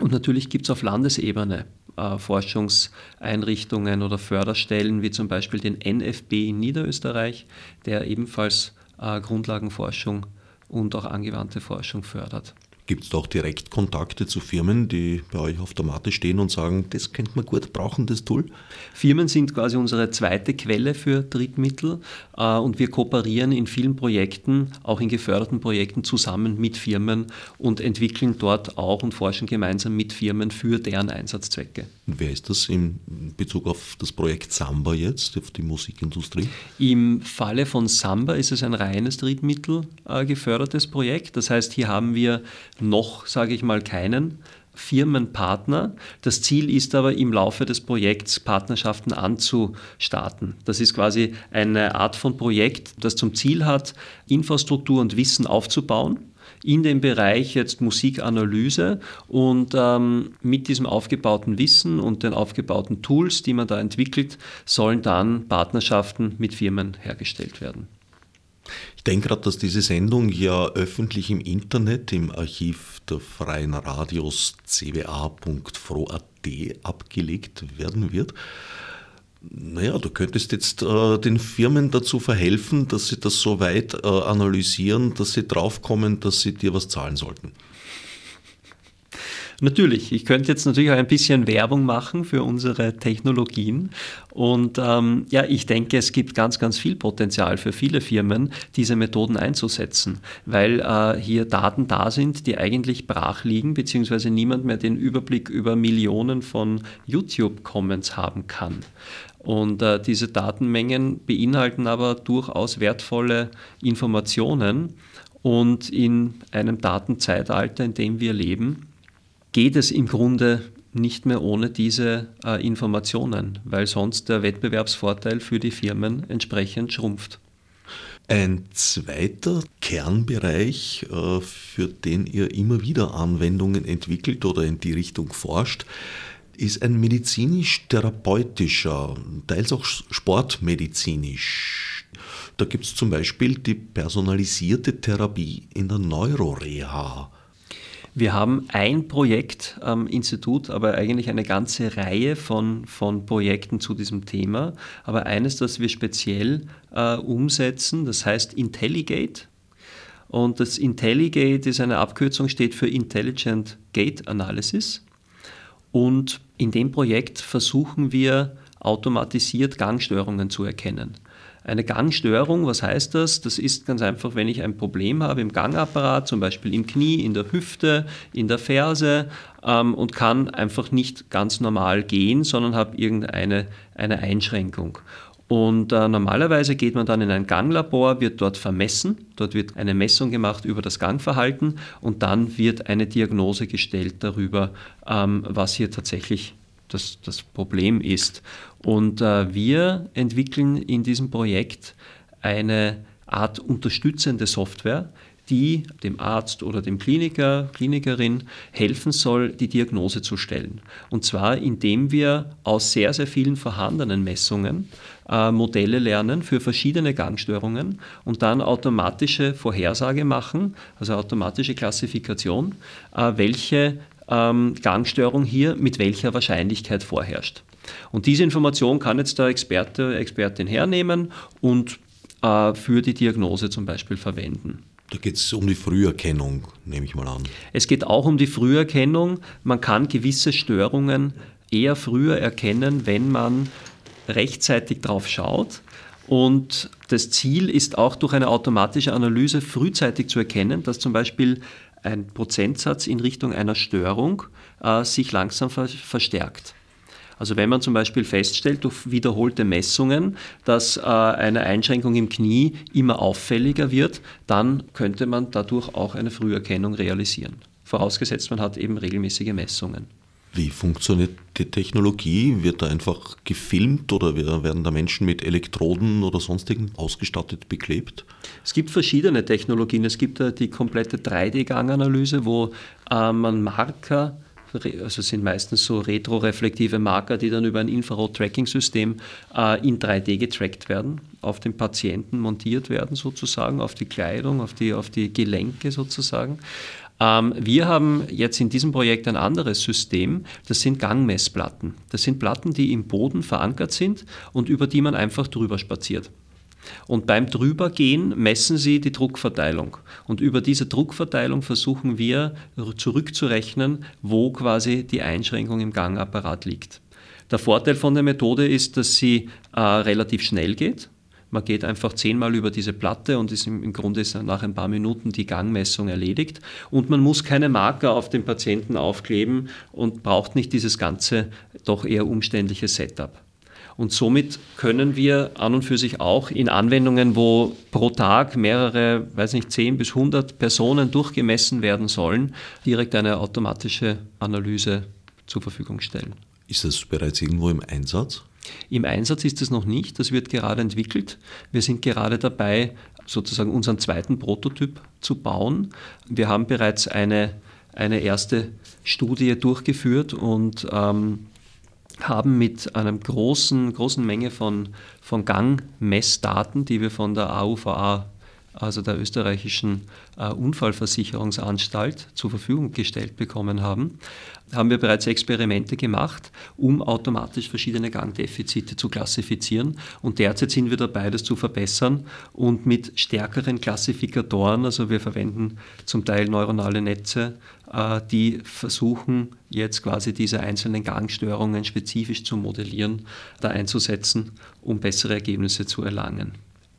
Und natürlich gibt es auf Landesebene äh, Forschungseinrichtungen oder Förderstellen, wie zum Beispiel den NFB in Niederösterreich, der ebenfalls äh, Grundlagenforschung und auch angewandte Forschung fördert. Gibt es da auch Direktkontakte zu Firmen, die bei euch auf der Matte stehen und sagen, das könnte man gut brauchen, das Tool? Firmen sind quasi unsere zweite Quelle für Drittmittel äh, und wir kooperieren in vielen Projekten, auch in geförderten Projekten zusammen mit Firmen und entwickeln dort auch und forschen gemeinsam mit Firmen für deren Einsatzzwecke. Und wer ist das in Bezug auf das Projekt Samba jetzt, auf die Musikindustrie? Im Falle von Samba ist es ein reines Drittmittel äh, gefördertes Projekt. Das heißt, hier haben wir noch, sage ich mal, keinen Firmenpartner. Das Ziel ist aber im Laufe des Projekts Partnerschaften anzustarten. Das ist quasi eine Art von Projekt, das zum Ziel hat, Infrastruktur und Wissen aufzubauen in dem Bereich jetzt Musikanalyse und ähm, mit diesem aufgebauten Wissen und den aufgebauten Tools, die man da entwickelt, sollen dann Partnerschaften mit Firmen hergestellt werden. Ich denke gerade, dass diese Sendung ja öffentlich im Internet im Archiv der Freien Radios cwa.fro.at abgelegt werden wird. Naja, du könntest jetzt äh, den Firmen dazu verhelfen, dass sie das so weit äh, analysieren, dass sie draufkommen, dass sie dir was zahlen sollten. Natürlich, ich könnte jetzt natürlich auch ein bisschen Werbung machen für unsere Technologien. Und ähm, ja, ich denke, es gibt ganz, ganz viel Potenzial für viele Firmen, diese Methoden einzusetzen, weil äh, hier Daten da sind, die eigentlich brach liegen, beziehungsweise niemand mehr den Überblick über Millionen von YouTube-Comments haben kann. Und äh, diese Datenmengen beinhalten aber durchaus wertvolle Informationen. Und in einem Datenzeitalter, in dem wir leben, geht es im Grunde nicht mehr ohne diese äh, Informationen, weil sonst der Wettbewerbsvorteil für die Firmen entsprechend schrumpft. Ein zweiter Kernbereich, äh, für den ihr immer wieder Anwendungen entwickelt oder in die Richtung forscht, ist ein medizinisch-therapeutischer, teils auch sportmedizinisch. Da gibt es zum Beispiel die personalisierte Therapie in der Neuroreha. Wir haben ein Projekt am Institut, aber eigentlich eine ganze Reihe von, von Projekten zu diesem Thema. Aber eines, das wir speziell äh, umsetzen, das heißt Intelligate. Und das Intelligate ist eine Abkürzung, steht für Intelligent Gate Analysis. Und in dem Projekt versuchen wir automatisiert Gangstörungen zu erkennen. Eine Gangstörung, was heißt das? Das ist ganz einfach, wenn ich ein Problem habe im Gangapparat, zum Beispiel im Knie, in der Hüfte, in der Ferse ähm, und kann einfach nicht ganz normal gehen, sondern habe irgendeine eine Einschränkung. Und äh, normalerweise geht man dann in ein Ganglabor, wird dort vermessen, dort wird eine Messung gemacht über das Gangverhalten und dann wird eine Diagnose gestellt darüber, ähm, was hier tatsächlich das, das Problem ist. Und äh, wir entwickeln in diesem Projekt eine Art unterstützende Software, die dem Arzt oder dem Kliniker, Klinikerin helfen soll, die Diagnose zu stellen. Und zwar indem wir aus sehr, sehr vielen vorhandenen Messungen äh, Modelle lernen für verschiedene Gangstörungen und dann automatische Vorhersage machen, also automatische Klassifikation, äh, welche ähm, Gangstörung hier mit welcher Wahrscheinlichkeit vorherrscht. Und diese Information kann jetzt der Experte, Expertin hernehmen und äh, für die Diagnose zum Beispiel verwenden. Da geht es um die Früherkennung, nehme ich mal an. Es geht auch um die Früherkennung. Man kann gewisse Störungen eher früher erkennen, wenn man rechtzeitig drauf schaut. Und das Ziel ist auch durch eine automatische Analyse frühzeitig zu erkennen, dass zum Beispiel ein Prozentsatz in Richtung einer Störung äh, sich langsam ver verstärkt. Also wenn man zum Beispiel feststellt durch wiederholte Messungen, dass äh, eine Einschränkung im Knie immer auffälliger wird, dann könnte man dadurch auch eine Früherkennung realisieren. Vorausgesetzt, man hat eben regelmäßige Messungen. Wie funktioniert die Technologie? Wird da einfach gefilmt oder werden da Menschen mit Elektroden oder sonstigen ausgestattet beklebt? Es gibt verschiedene Technologien. Es gibt die komplette 3D-Ganganalyse, wo äh, man Marker also sind meistens so retroreflektive Marker, die dann über ein Infrarot-Tracking-System äh, in 3D getrackt werden, auf den Patienten montiert werden sozusagen, auf die Kleidung, auf die, auf die Gelenke sozusagen. Ähm, wir haben jetzt in diesem Projekt ein anderes System, das sind Gangmessplatten. Das sind Platten, die im Boden verankert sind und über die man einfach drüber spaziert. Und beim Drübergehen messen sie die Druckverteilung. Und über diese Druckverteilung versuchen wir zurückzurechnen, wo quasi die Einschränkung im Gangapparat liegt. Der Vorteil von der Methode ist, dass sie äh, relativ schnell geht. Man geht einfach zehnmal über diese Platte und ist im, im Grunde ist nach ein paar Minuten die Gangmessung erledigt. Und man muss keine Marker auf den Patienten aufkleben und braucht nicht dieses ganze doch eher umständliche Setup. Und somit können wir an und für sich auch in Anwendungen, wo pro Tag mehrere, weiß nicht, 10 bis 100 Personen durchgemessen werden sollen, direkt eine automatische Analyse zur Verfügung stellen. Ist das bereits irgendwo im Einsatz? Im Einsatz ist es noch nicht, das wird gerade entwickelt. Wir sind gerade dabei, sozusagen unseren zweiten Prototyp zu bauen. Wir haben bereits eine, eine erste Studie durchgeführt und ähm, haben mit einer großen, großen Menge von, von Gangmessdaten, die wir von der AUVA also der österreichischen äh, Unfallversicherungsanstalt, zur Verfügung gestellt bekommen haben, haben wir bereits Experimente gemacht, um automatisch verschiedene Gangdefizite zu klassifizieren. Und derzeit sind wir dabei, das zu verbessern und mit stärkeren Klassifikatoren, also wir verwenden zum Teil neuronale Netze, äh, die versuchen jetzt quasi diese einzelnen Gangstörungen spezifisch zu modellieren, da einzusetzen, um bessere Ergebnisse zu erlangen.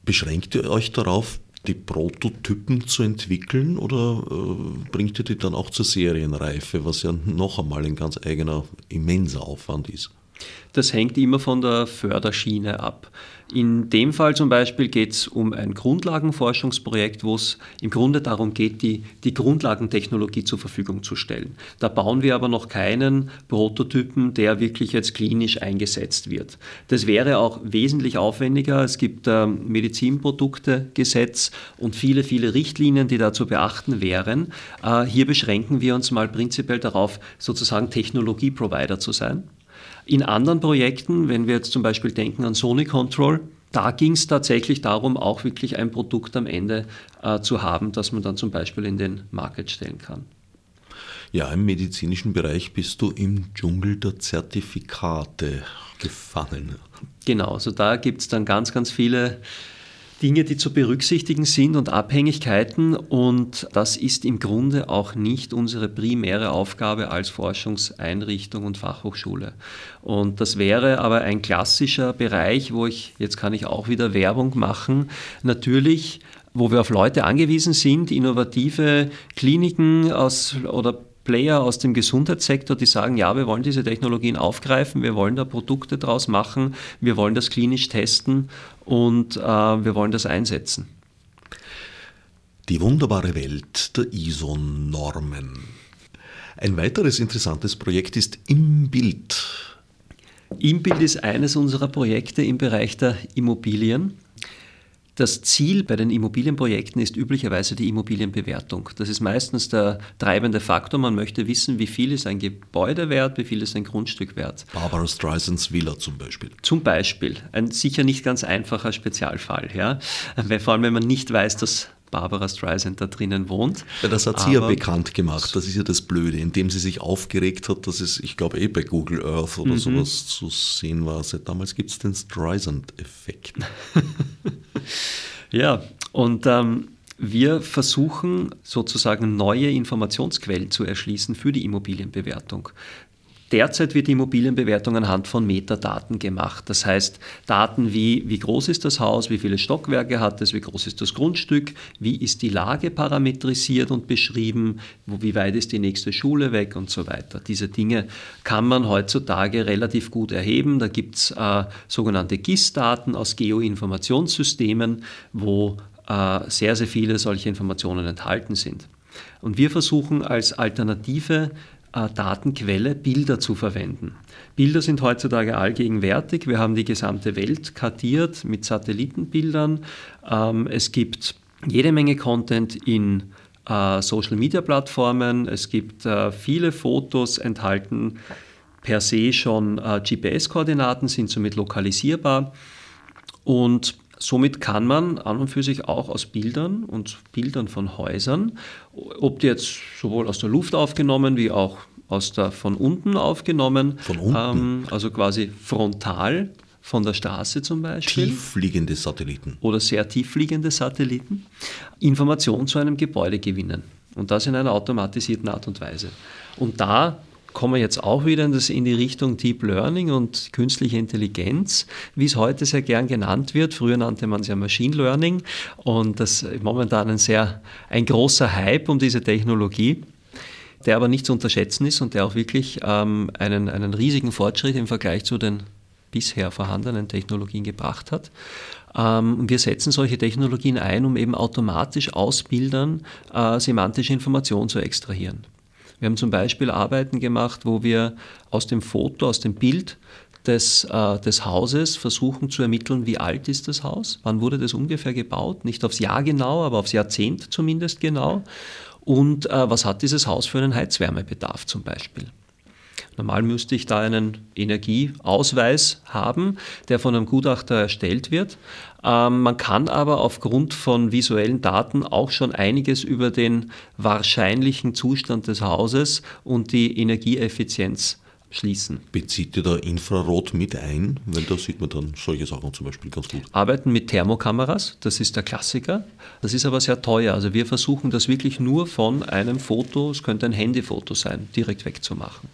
Beschränkt ihr euch darauf, die Prototypen zu entwickeln oder äh, bringt ihr die dann auch zur Serienreife, was ja noch einmal ein ganz eigener, immenser Aufwand ist? Das hängt immer von der Förderschiene ab. In dem Fall zum Beispiel geht es um ein Grundlagenforschungsprojekt, wo es im Grunde darum geht, die, die Grundlagentechnologie zur Verfügung zu stellen. Da bauen wir aber noch keinen Prototypen, der wirklich jetzt klinisch eingesetzt wird. Das wäre auch wesentlich aufwendiger. Es gibt ähm, Medizinproduktegesetz und viele, viele Richtlinien, die da zu beachten wären. Äh, hier beschränken wir uns mal prinzipiell darauf, sozusagen Technologieprovider zu sein. In anderen Projekten, wenn wir jetzt zum Beispiel denken an Sony Control, da ging es tatsächlich darum, auch wirklich ein Produkt am Ende äh, zu haben, das man dann zum Beispiel in den Market stellen kann. Ja, im medizinischen Bereich bist du im Dschungel der Zertifikate gefangen. Genau, also da gibt es dann ganz, ganz viele Dinge, die zu berücksichtigen sind und Abhängigkeiten. Und das ist im Grunde auch nicht unsere primäre Aufgabe als Forschungseinrichtung und Fachhochschule. Und das wäre aber ein klassischer Bereich, wo ich, jetzt kann ich auch wieder Werbung machen, natürlich wo wir auf Leute angewiesen sind, innovative Kliniken aus, oder Player aus dem Gesundheitssektor, die sagen, ja, wir wollen diese Technologien aufgreifen, wir wollen da Produkte draus machen, wir wollen das klinisch testen und äh, wir wollen das einsetzen. Die wunderbare Welt der ISO-Normen. Ein weiteres interessantes Projekt ist Im Bild. Im Bild ist eines unserer Projekte im Bereich der Immobilien. Das Ziel bei den Immobilienprojekten ist üblicherweise die Immobilienbewertung. Das ist meistens der treibende Faktor. Man möchte wissen, wie viel ist ein Gebäude wert, wie viel ist ein Grundstück wert. Barbara Streisands Villa zum Beispiel. Zum Beispiel. Ein sicher nicht ganz einfacher Spezialfall. Ja? Vor allem, wenn man nicht weiß, dass Barbara Streisand da drinnen wohnt. Ja, das hat sie ja bekannt gemacht. Das ist ja das Blöde, indem sie sich aufgeregt hat, dass es, ich glaube, eh bei Google Earth oder mhm. sowas zu sehen war. Seit damals gibt es den Streisand-Effekt. ja, und ähm, wir versuchen sozusagen neue Informationsquellen zu erschließen für die Immobilienbewertung. Derzeit wird die Immobilienbewertung anhand von Metadaten gemacht. Das heißt, Daten wie, wie groß ist das Haus, wie viele Stockwerke hat es, wie groß ist das Grundstück, wie ist die Lage parametrisiert und beschrieben, wo, wie weit ist die nächste Schule weg und so weiter. Diese Dinge kann man heutzutage relativ gut erheben. Da gibt es äh, sogenannte GIS-Daten aus Geoinformationssystemen, wo äh, sehr, sehr viele solche Informationen enthalten sind. Und wir versuchen als Alternative Datenquelle Bilder zu verwenden. Bilder sind heutzutage allgegenwärtig. Wir haben die gesamte Welt kartiert mit Satellitenbildern. Ähm, es gibt jede Menge Content in äh, Social-Media-Plattformen. Es gibt äh, viele Fotos enthalten per se schon GPS-Koordinaten, sind somit lokalisierbar. Und Somit kann man an und für sich auch aus Bildern und Bildern von Häusern, ob die jetzt sowohl aus der Luft aufgenommen wie auch aus der, von unten aufgenommen, von unten? Ähm, also quasi frontal von der Straße zum Beispiel. Tieffliegende Satelliten. Oder sehr tieffliegende Satelliten, Informationen zu einem Gebäude gewinnen. Und das in einer automatisierten Art und Weise. Und da kommen wir jetzt auch wieder in, das, in die Richtung Deep Learning und künstliche Intelligenz, wie es heute sehr gern genannt wird. Früher nannte man es ja Machine Learning und das ist momentan ein sehr ein großer Hype um diese Technologie der aber nicht zu unterschätzen ist und der auch wirklich ähm, einen, einen riesigen Fortschritt im Vergleich zu den bisher vorhandenen Technologien gebracht hat. Ähm, wir setzen solche Technologien ein, um eben automatisch aus Bildern äh, semantische Informationen zu extrahieren. Wir haben zum Beispiel Arbeiten gemacht, wo wir aus dem Foto, aus dem Bild des, äh, des Hauses versuchen zu ermitteln, wie alt ist das Haus, wann wurde das ungefähr gebaut, nicht aufs Jahr genau, aber aufs Jahrzehnt zumindest genau und äh, was hat dieses Haus für einen Heizwärmebedarf zum Beispiel. Normal müsste ich da einen Energieausweis haben, der von einem Gutachter erstellt wird. Ähm, man kann aber aufgrund von visuellen Daten auch schon einiges über den wahrscheinlichen Zustand des Hauses und die Energieeffizienz schließen. Bezieht ihr da Infrarot mit ein? Weil da sieht man dann solche Sachen zum Beispiel ganz gut. Arbeiten mit Thermokameras, das ist der Klassiker. Das ist aber sehr teuer. Also wir versuchen das wirklich nur von einem Foto, es könnte ein Handyfoto sein, direkt wegzumachen.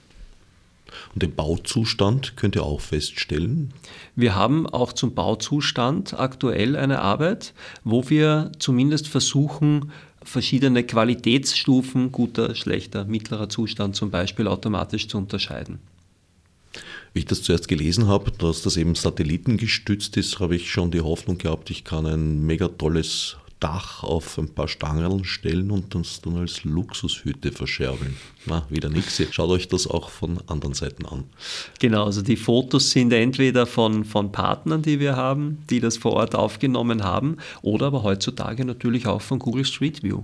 Und den Bauzustand könnt ihr auch feststellen? Wir haben auch zum Bauzustand aktuell eine Arbeit, wo wir zumindest versuchen, verschiedene Qualitätsstufen, guter, schlechter, mittlerer Zustand zum Beispiel automatisch zu unterscheiden. Wie ich das zuerst gelesen habe, dass das eben satellitengestützt ist, habe ich schon die Hoffnung gehabt, ich kann ein mega tolles Dach auf ein paar Stangerln stellen und das dann als Luxushütte verscherbeln. Na, wieder nichts. Schaut euch das auch von anderen Seiten an. Genau, also die Fotos sind entweder von, von Partnern, die wir haben, die das vor Ort aufgenommen haben, oder aber heutzutage natürlich auch von Google Street View.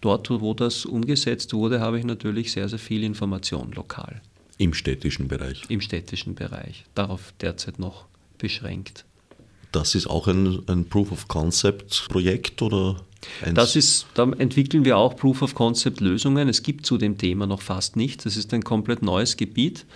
Dort, wo das umgesetzt wurde, habe ich natürlich sehr, sehr viel Information lokal. Im städtischen Bereich? Im städtischen Bereich. Darauf derzeit noch beschränkt. Das ist auch ein, ein Proof of Concept Projekt oder? Das ist, da entwickeln wir auch Proof of Concept Lösungen. Es gibt zu dem Thema noch fast nichts. Das ist ein komplett neues Gebiet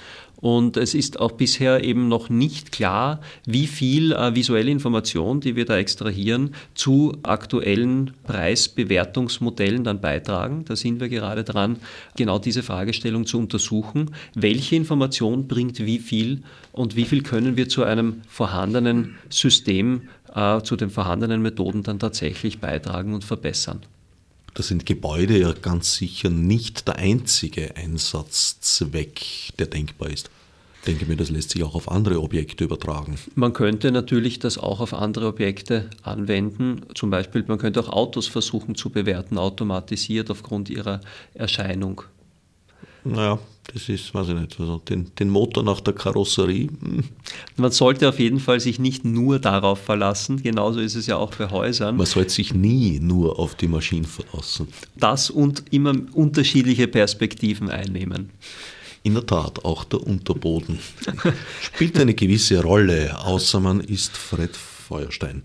und es ist auch bisher eben noch nicht klar, wie viel äh, visuelle Information, die wir da extrahieren, zu aktuellen Preisbewertungsmodellen dann beitragen. Da sind wir gerade dran, genau diese Fragestellung zu untersuchen. Welche Information bringt wie viel und wie viel können wir zu einem vorhandenen System, äh, zu den vorhandenen Methoden dann tatsächlich beitragen und verbessern. Da sind Gebäude ja ganz sicher nicht der einzige Einsatzzweck, der denkbar ist. Ich denke mir, das lässt sich auch auf andere Objekte übertragen. Man könnte natürlich das auch auf andere Objekte anwenden. Zum Beispiel, man könnte auch Autos versuchen zu bewerten, automatisiert aufgrund ihrer Erscheinung. Naja, das ist, weiß ich nicht, also den, den Motor nach der Karosserie. Hm. Man sollte auf jeden Fall sich nicht nur darauf verlassen, genauso ist es ja auch bei Häusern. Man sollte sich nie nur auf die Maschinen verlassen. Das und immer unterschiedliche Perspektiven einnehmen. In der Tat, auch der Unterboden spielt eine gewisse Rolle, außer man ist Fred Feuerstein.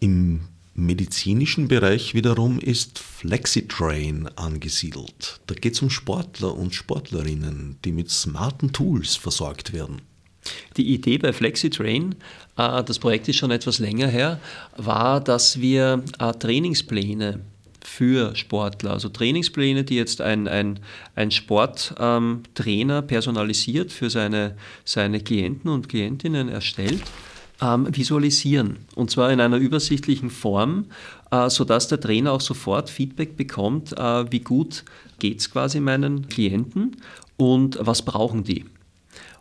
Im medizinischen Bereich wiederum ist FlexiTrain angesiedelt. Da geht es um Sportler und Sportlerinnen, die mit smarten Tools versorgt werden. Die Idee bei FlexiTrain, äh, das Projekt ist schon etwas länger her, war, dass wir äh, Trainingspläne für Sportler, also Trainingspläne, die jetzt ein, ein, ein Sporttrainer ähm, personalisiert für seine, seine Klienten und Klientinnen erstellt, visualisieren. Und zwar in einer übersichtlichen Form, äh, sodass der Trainer auch sofort Feedback bekommt, äh, wie gut geht es quasi meinen Klienten und was brauchen die.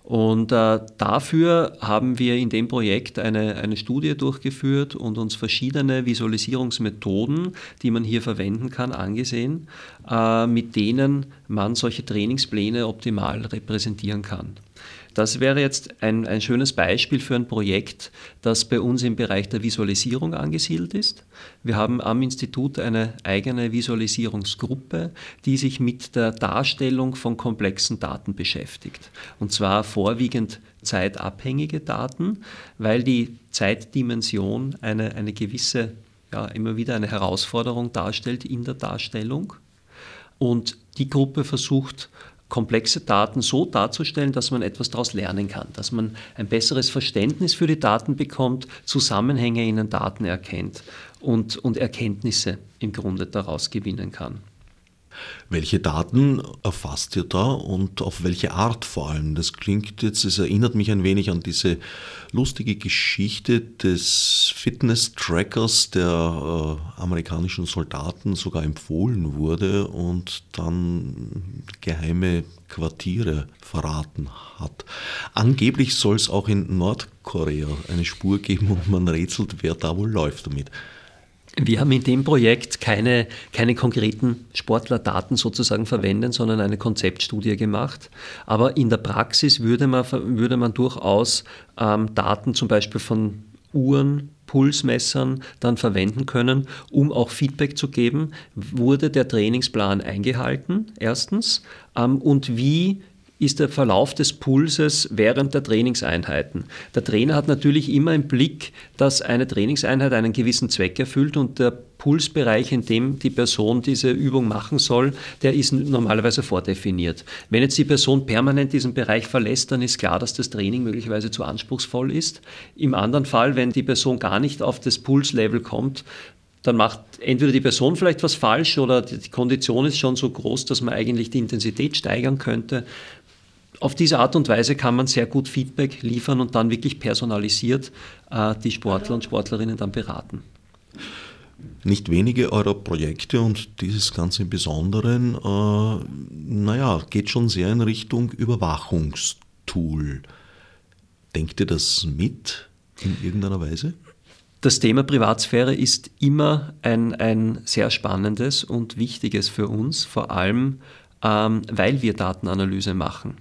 Und äh, dafür haben wir in dem Projekt eine, eine Studie durchgeführt und uns verschiedene Visualisierungsmethoden, die man hier verwenden kann, angesehen, äh, mit denen man solche Trainingspläne optimal repräsentieren kann. Das wäre jetzt ein, ein schönes Beispiel für ein Projekt, das bei uns im Bereich der Visualisierung angesiedelt ist. Wir haben am Institut eine eigene Visualisierungsgruppe, die sich mit der Darstellung von komplexen Daten beschäftigt. Und zwar vorwiegend zeitabhängige Daten, weil die Zeitdimension eine, eine gewisse, ja, immer wieder eine Herausforderung darstellt in der Darstellung. Und die Gruppe versucht komplexe Daten so darzustellen, dass man etwas daraus lernen kann, dass man ein besseres Verständnis für die Daten bekommt, Zusammenhänge in den Daten erkennt und, und Erkenntnisse im Grunde daraus gewinnen kann. Welche Daten erfasst ihr da und auf welche Art vor allem? Das klingt jetzt, es erinnert mich ein wenig an diese lustige Geschichte des Fitness-Trackers, der äh, amerikanischen Soldaten sogar empfohlen wurde und dann geheime Quartiere verraten hat. Angeblich soll es auch in Nordkorea eine Spur geben und man rätselt, wer da wohl läuft damit. Wir haben in dem Projekt keine, keine konkreten Sportlerdaten sozusagen verwendet, sondern eine Konzeptstudie gemacht. Aber in der Praxis würde man, würde man durchaus ähm, Daten zum Beispiel von Uhren, Pulsmessern dann verwenden können, um auch Feedback zu geben. Wurde der Trainingsplan eingehalten, erstens, ähm, und wie ist der Verlauf des Pulses während der Trainingseinheiten. Der Trainer hat natürlich immer im Blick, dass eine Trainingseinheit einen gewissen Zweck erfüllt und der Pulsbereich, in dem die Person diese Übung machen soll, der ist normalerweise vordefiniert. Wenn jetzt die Person permanent diesen Bereich verlässt, dann ist klar, dass das Training möglicherweise zu anspruchsvoll ist. Im anderen Fall, wenn die Person gar nicht auf das Pulslevel kommt, dann macht entweder die Person vielleicht was falsch oder die Kondition ist schon so groß, dass man eigentlich die Intensität steigern könnte auf diese Art und Weise kann man sehr gut Feedback liefern und dann wirklich personalisiert äh, die Sportler und Sportlerinnen dann beraten. Nicht wenige eurer Projekte und dieses Ganze im Besonderen, äh, naja, geht schon sehr in Richtung Überwachungstool. Denkt ihr das mit in irgendeiner Weise? Das Thema Privatsphäre ist immer ein, ein sehr spannendes und wichtiges für uns, vor allem ähm, weil wir Datenanalyse machen.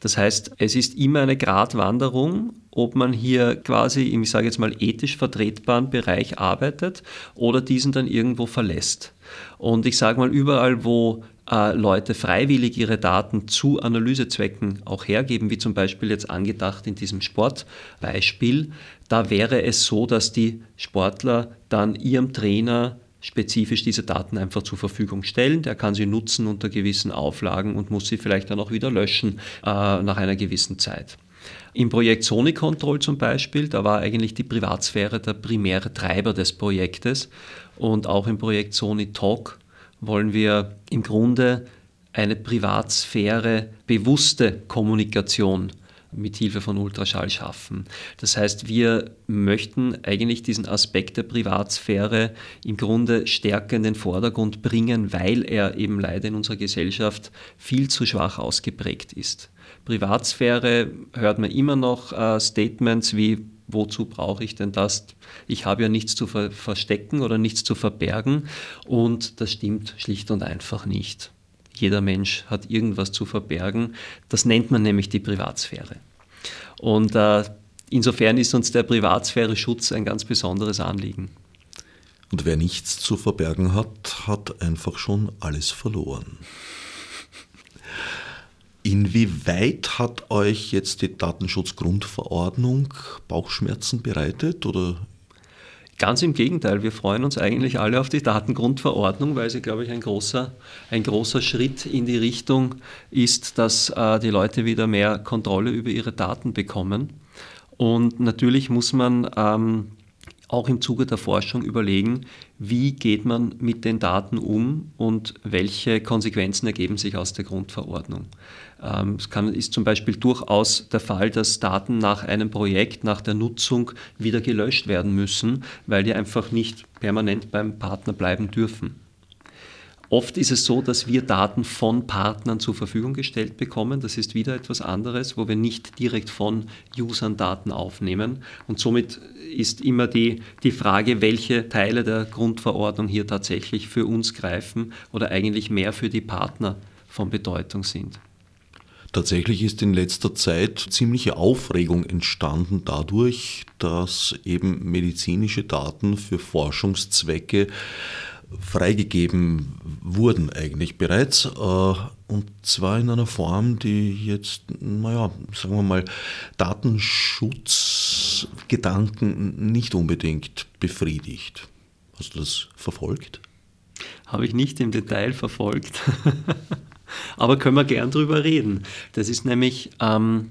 Das heißt, es ist immer eine Gratwanderung, ob man hier quasi im, ich sage jetzt mal, ethisch vertretbaren Bereich arbeitet oder diesen dann irgendwo verlässt. Und ich sage mal, überall, wo äh, Leute freiwillig ihre Daten zu Analysezwecken auch hergeben, wie zum Beispiel jetzt angedacht in diesem Sportbeispiel, da wäre es so, dass die Sportler dann ihrem Trainer spezifisch diese Daten einfach zur Verfügung stellen. Der kann sie nutzen unter gewissen Auflagen und muss sie vielleicht dann auch wieder löschen äh, nach einer gewissen Zeit. Im Projekt Sony Control zum Beispiel, da war eigentlich die Privatsphäre der primäre Treiber des Projektes. Und auch im Projekt Sony Talk wollen wir im Grunde eine Privatsphäre bewusste Kommunikation mit Hilfe von Ultraschall schaffen. Das heißt, wir möchten eigentlich diesen Aspekt der Privatsphäre im Grunde stärker in den Vordergrund bringen, weil er eben leider in unserer Gesellschaft viel zu schwach ausgeprägt ist. Privatsphäre hört man immer noch äh, Statements wie wozu brauche ich denn das? Ich habe ja nichts zu ver verstecken oder nichts zu verbergen und das stimmt schlicht und einfach nicht. Jeder Mensch hat irgendwas zu verbergen. Das nennt man nämlich die Privatsphäre. Und äh, insofern ist uns der Privatsphäre-Schutz ein ganz besonderes Anliegen. Und wer nichts zu verbergen hat, hat einfach schon alles verloren. Inwieweit hat euch jetzt die Datenschutzgrundverordnung Bauchschmerzen bereitet oder Ganz im Gegenteil, wir freuen uns eigentlich alle auf die Datengrundverordnung, weil sie, glaube ich, ein großer, ein großer Schritt in die Richtung ist, dass äh, die Leute wieder mehr Kontrolle über ihre Daten bekommen. Und natürlich muss man ähm, auch im Zuge der Forschung überlegen, wie geht man mit den Daten um und welche Konsequenzen ergeben sich aus der Grundverordnung. Ähm, es kann, ist zum Beispiel durchaus der Fall, dass Daten nach einem Projekt, nach der Nutzung wieder gelöscht werden müssen, weil die einfach nicht permanent beim Partner bleiben dürfen. Oft ist es so, dass wir Daten von Partnern zur Verfügung gestellt bekommen. Das ist wieder etwas anderes, wo wir nicht direkt von Usern Daten aufnehmen. Und somit ist immer die, die Frage, welche Teile der Grundverordnung hier tatsächlich für uns greifen oder eigentlich mehr für die Partner von Bedeutung sind. Tatsächlich ist in letzter Zeit ziemliche Aufregung entstanden dadurch, dass eben medizinische Daten für Forschungszwecke freigegeben wurden eigentlich bereits. Äh, und zwar in einer Form, die jetzt, naja, sagen wir mal, Datenschutzgedanken nicht unbedingt befriedigt. Hast du das verfolgt? Habe ich nicht im Detail verfolgt. Aber können wir gern drüber reden. Das ist nämlich ähm,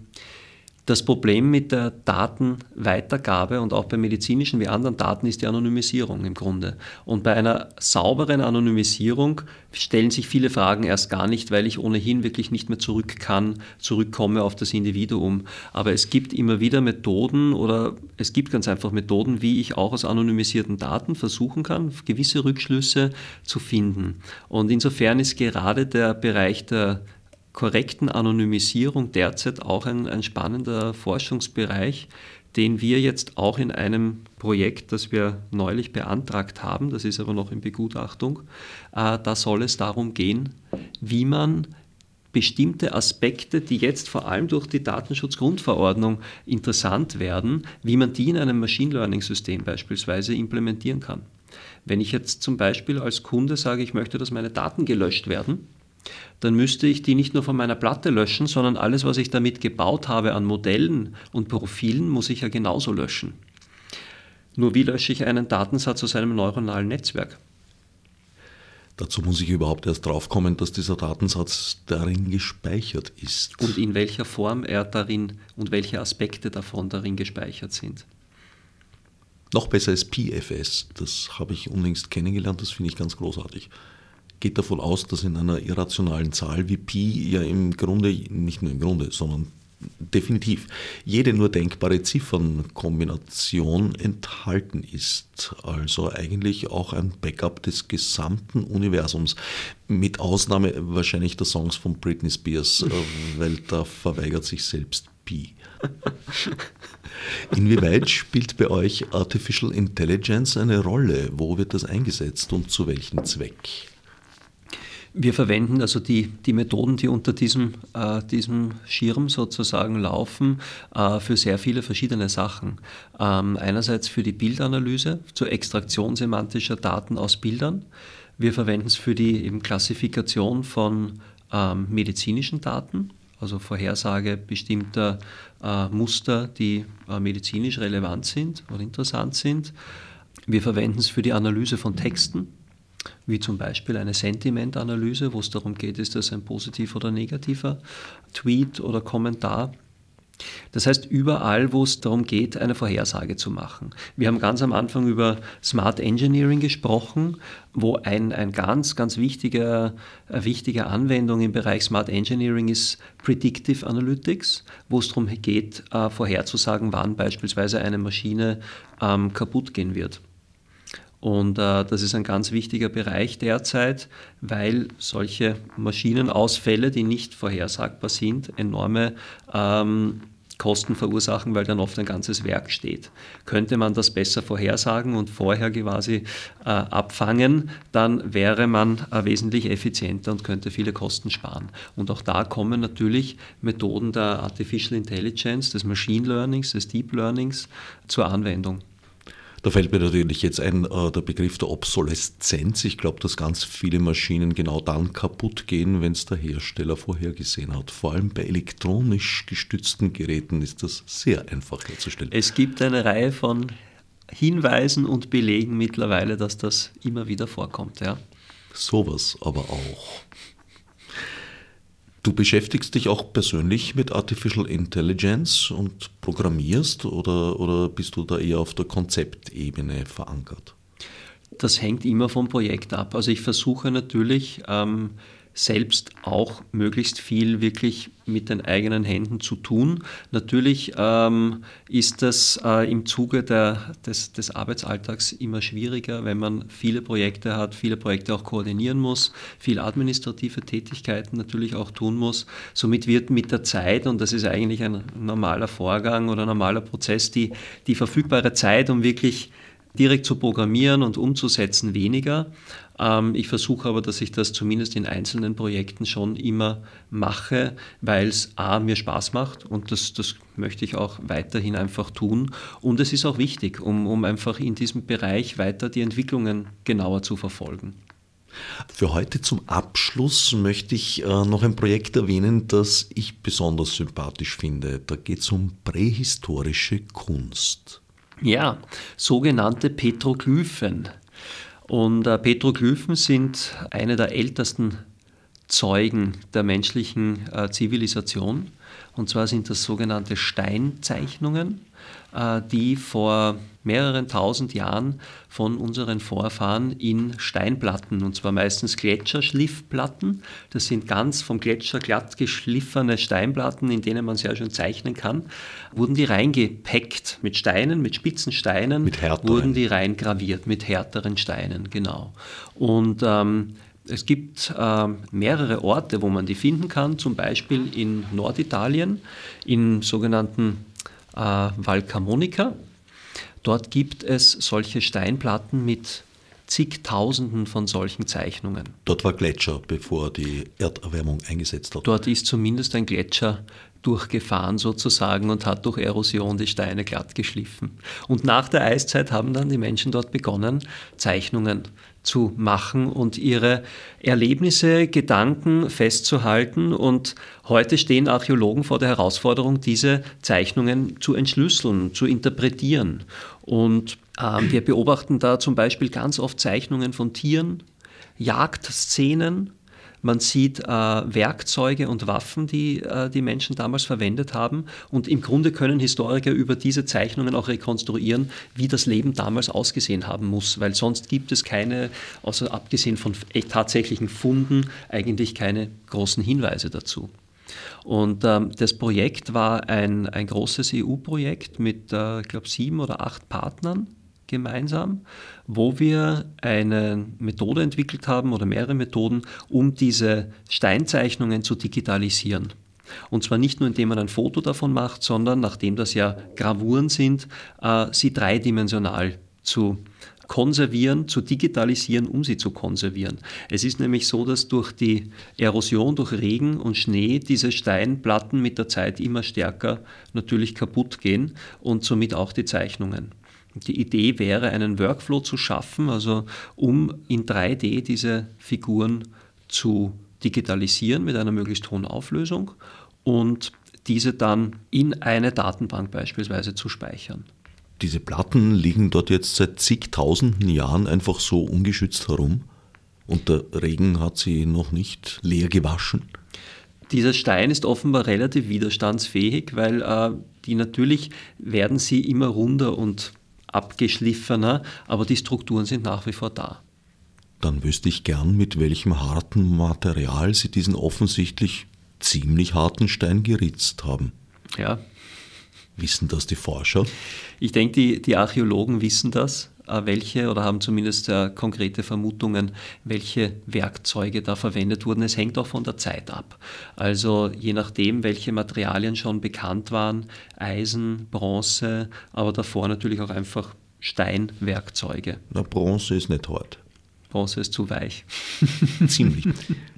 das Problem mit der Datenweitergabe und auch bei medizinischen wie anderen Daten ist die Anonymisierung im Grunde. Und bei einer sauberen Anonymisierung stellen sich viele Fragen erst gar nicht, weil ich ohnehin wirklich nicht mehr zurück kann, zurückkomme auf das Individuum. Aber es gibt immer wieder Methoden oder es gibt ganz einfach Methoden, wie ich auch aus anonymisierten Daten versuchen kann, gewisse Rückschlüsse zu finden. Und insofern ist gerade der Bereich der korrekten Anonymisierung derzeit auch ein, ein spannender Forschungsbereich, den wir jetzt auch in einem Projekt, das wir neulich beantragt haben, das ist aber noch in Begutachtung, äh, da soll es darum gehen, wie man bestimmte Aspekte, die jetzt vor allem durch die Datenschutzgrundverordnung interessant werden, wie man die in einem Machine Learning System beispielsweise implementieren kann. Wenn ich jetzt zum Beispiel als Kunde sage, ich möchte, dass meine Daten gelöscht werden, dann müsste ich die nicht nur von meiner Platte löschen, sondern alles, was ich damit gebaut habe an Modellen und Profilen, muss ich ja genauso löschen. Nur wie lösche ich einen Datensatz aus einem neuronalen Netzwerk? Dazu muss ich überhaupt erst draufkommen, dass dieser Datensatz darin gespeichert ist. Und in welcher Form er darin und welche Aspekte davon darin gespeichert sind. Noch besser ist PFS. Das habe ich unlängst kennengelernt, das finde ich ganz großartig. Geht davon aus, dass in einer irrationalen Zahl wie Pi ja im Grunde, nicht nur im Grunde, sondern definitiv jede nur denkbare Ziffernkombination enthalten ist. Also eigentlich auch ein Backup des gesamten Universums. Mit Ausnahme wahrscheinlich der Songs von Britney Spears, äh, weil da verweigert sich selbst Pi. Inwieweit spielt bei euch Artificial Intelligence eine Rolle? Wo wird das eingesetzt und zu welchem Zweck? Wir verwenden also die, die Methoden, die unter diesem, äh, diesem Schirm sozusagen laufen, äh, für sehr viele verschiedene Sachen. Ähm, einerseits für die Bildanalyse, zur Extraktion semantischer Daten aus Bildern. Wir verwenden es für die eben Klassifikation von ähm, medizinischen Daten, also Vorhersage bestimmter äh, Muster, die äh, medizinisch relevant sind oder interessant sind. Wir verwenden es für die Analyse von Texten, wie zum Beispiel eine Sentimentanalyse, wo es darum geht, ist das ein positiver oder negativer Tweet oder Kommentar. Das heißt, überall, wo es darum geht, eine Vorhersage zu machen. Wir haben ganz am Anfang über Smart Engineering gesprochen, wo ein, ein ganz, ganz wichtiger, wichtige Anwendung im Bereich Smart Engineering ist Predictive Analytics, wo es darum geht, äh, vorherzusagen, wann beispielsweise eine Maschine ähm, kaputt gehen wird. Und äh, das ist ein ganz wichtiger Bereich derzeit, weil solche Maschinenausfälle, die nicht vorhersagbar sind, enorme ähm, Kosten verursachen, weil dann oft ein ganzes Werk steht. Könnte man das besser vorhersagen und vorher quasi äh, abfangen, dann wäre man äh, wesentlich effizienter und könnte viele Kosten sparen. Und auch da kommen natürlich Methoden der Artificial Intelligence, des Machine Learnings, des Deep Learnings zur Anwendung. Da fällt mir natürlich jetzt ein äh, der Begriff der Obsoleszenz. Ich glaube, dass ganz viele Maschinen genau dann kaputt gehen, wenn es der Hersteller vorhergesehen hat. Vor allem bei elektronisch gestützten Geräten ist das sehr einfach herzustellen. Es gibt eine Reihe von Hinweisen und Belegen mittlerweile, dass das immer wieder vorkommt. Ja. Sowas aber auch. Du beschäftigst dich auch persönlich mit Artificial Intelligence und programmierst oder, oder bist du da eher auf der Konzeptebene verankert? Das hängt immer vom Projekt ab. Also ich versuche natürlich ähm, selbst auch möglichst viel wirklich mit den eigenen Händen zu tun. Natürlich ähm, ist das äh, im Zuge der, des, des, Arbeitsalltags immer schwieriger, wenn man viele Projekte hat, viele Projekte auch koordinieren muss, viel administrative Tätigkeiten natürlich auch tun muss. Somit wird mit der Zeit, und das ist eigentlich ein normaler Vorgang oder normaler Prozess, die, die verfügbare Zeit, um wirklich direkt zu programmieren und umzusetzen, weniger. Ähm, ich versuche aber, dass ich das zumindest in einzelnen Projekten schon immer mache, weil es A, mir Spaß macht und das, das möchte ich auch weiterhin einfach tun. Und es ist auch wichtig, um, um einfach in diesem Bereich weiter die Entwicklungen genauer zu verfolgen. Für heute zum Abschluss möchte ich äh, noch ein Projekt erwähnen, das ich besonders sympathisch finde. Da geht es um prähistorische Kunst. Ja, sogenannte Petroglyphen. Und äh, Petroglyphen sind eine der ältesten Zeugen der menschlichen äh, Zivilisation. Und zwar sind das sogenannte Steinzeichnungen, die vor mehreren tausend Jahren von unseren Vorfahren in Steinplatten, und zwar meistens Gletscherschliffplatten. Das sind ganz vom Gletscher glatt geschliffene Steinplatten, in denen man sehr schön zeichnen kann. Wurden die reingepackt mit Steinen, mit spitzen Steinen, mit wurden die reingraviert mit härteren Steinen, genau. Und ähm, es gibt äh, mehrere Orte, wo man die finden kann, zum Beispiel in Norditalien, im sogenannten äh, Val Camonica. Dort gibt es solche Steinplatten mit zigtausenden von solchen Zeichnungen. Dort war Gletscher, bevor die Erderwärmung eingesetzt hat. Dort ist zumindest ein Gletscher durchgefahren sozusagen und hat durch Erosion die Steine glatt geschliffen. Und nach der Eiszeit haben dann die Menschen dort begonnen, Zeichnungen zu machen und ihre Erlebnisse, Gedanken festzuhalten. Und heute stehen Archäologen vor der Herausforderung, diese Zeichnungen zu entschlüsseln, zu interpretieren. Und äh, wir beobachten da zum Beispiel ganz oft Zeichnungen von Tieren, Jagdszenen, man sieht äh, Werkzeuge und Waffen, die äh, die Menschen damals verwendet haben. Und im Grunde können Historiker über diese Zeichnungen auch rekonstruieren, wie das Leben damals ausgesehen haben muss, weil sonst gibt es keine, außer abgesehen von tatsächlichen Funden, eigentlich keine großen Hinweise dazu. Und ähm, das Projekt war ein, ein großes EU-Projekt mit, äh, ich glaube, sieben oder acht Partnern gemeinsam, wo wir eine Methode entwickelt haben oder mehrere Methoden, um diese Steinzeichnungen zu digitalisieren. Und zwar nicht nur, indem man ein Foto davon macht, sondern, nachdem das ja Gravuren sind, äh, sie dreidimensional zu konservieren, zu digitalisieren, um sie zu konservieren. Es ist nämlich so, dass durch die Erosion, durch Regen und Schnee diese Steinplatten mit der Zeit immer stärker natürlich kaputt gehen und somit auch die Zeichnungen. Die Idee wäre, einen Workflow zu schaffen, also um in 3D diese Figuren zu digitalisieren mit einer möglichst hohen Auflösung und diese dann in eine Datenbank beispielsweise zu speichern. Diese Platten liegen dort jetzt seit zigtausenden Jahren einfach so ungeschützt herum und der Regen hat sie noch nicht leer gewaschen. Dieser Stein ist offenbar relativ widerstandsfähig, weil äh, die natürlich werden sie immer runder und abgeschliffener, aber die Strukturen sind nach wie vor da. Dann wüsste ich gern, mit welchem harten Material Sie diesen offensichtlich ziemlich harten Stein geritzt haben. Ja. Wissen das die Forscher? Ich denke, die, die Archäologen wissen das. Äh, welche oder haben zumindest äh, konkrete Vermutungen, welche Werkzeuge da verwendet wurden. Es hängt auch von der Zeit ab. Also je nachdem, welche Materialien schon bekannt waren, Eisen, Bronze, aber davor natürlich auch einfach Steinwerkzeuge. Na, Bronze ist nicht hart. Bronze ist zu weich. Ziemlich.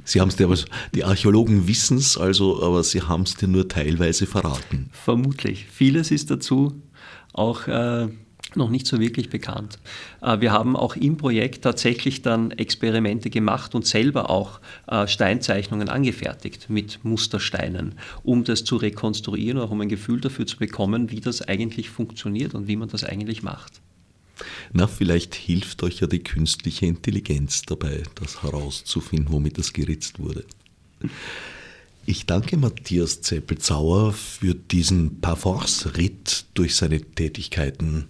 Sie haben es dir aber, die Archäologen wissen es, also, aber sie haben es dir nur teilweise verraten. Vermutlich. Vieles ist dazu auch äh, noch nicht so wirklich bekannt. Äh, wir haben auch im Projekt tatsächlich dann Experimente gemacht und selber auch äh, Steinzeichnungen angefertigt mit Mustersteinen, um das zu rekonstruieren, auch um ein Gefühl dafür zu bekommen, wie das eigentlich funktioniert und wie man das eigentlich macht. Na, vielleicht hilft euch ja die künstliche Intelligenz dabei, das herauszufinden, womit das geritzt wurde. Ich danke Matthias Zeppelzauer für diesen Parforce-Ritt durch seine Tätigkeiten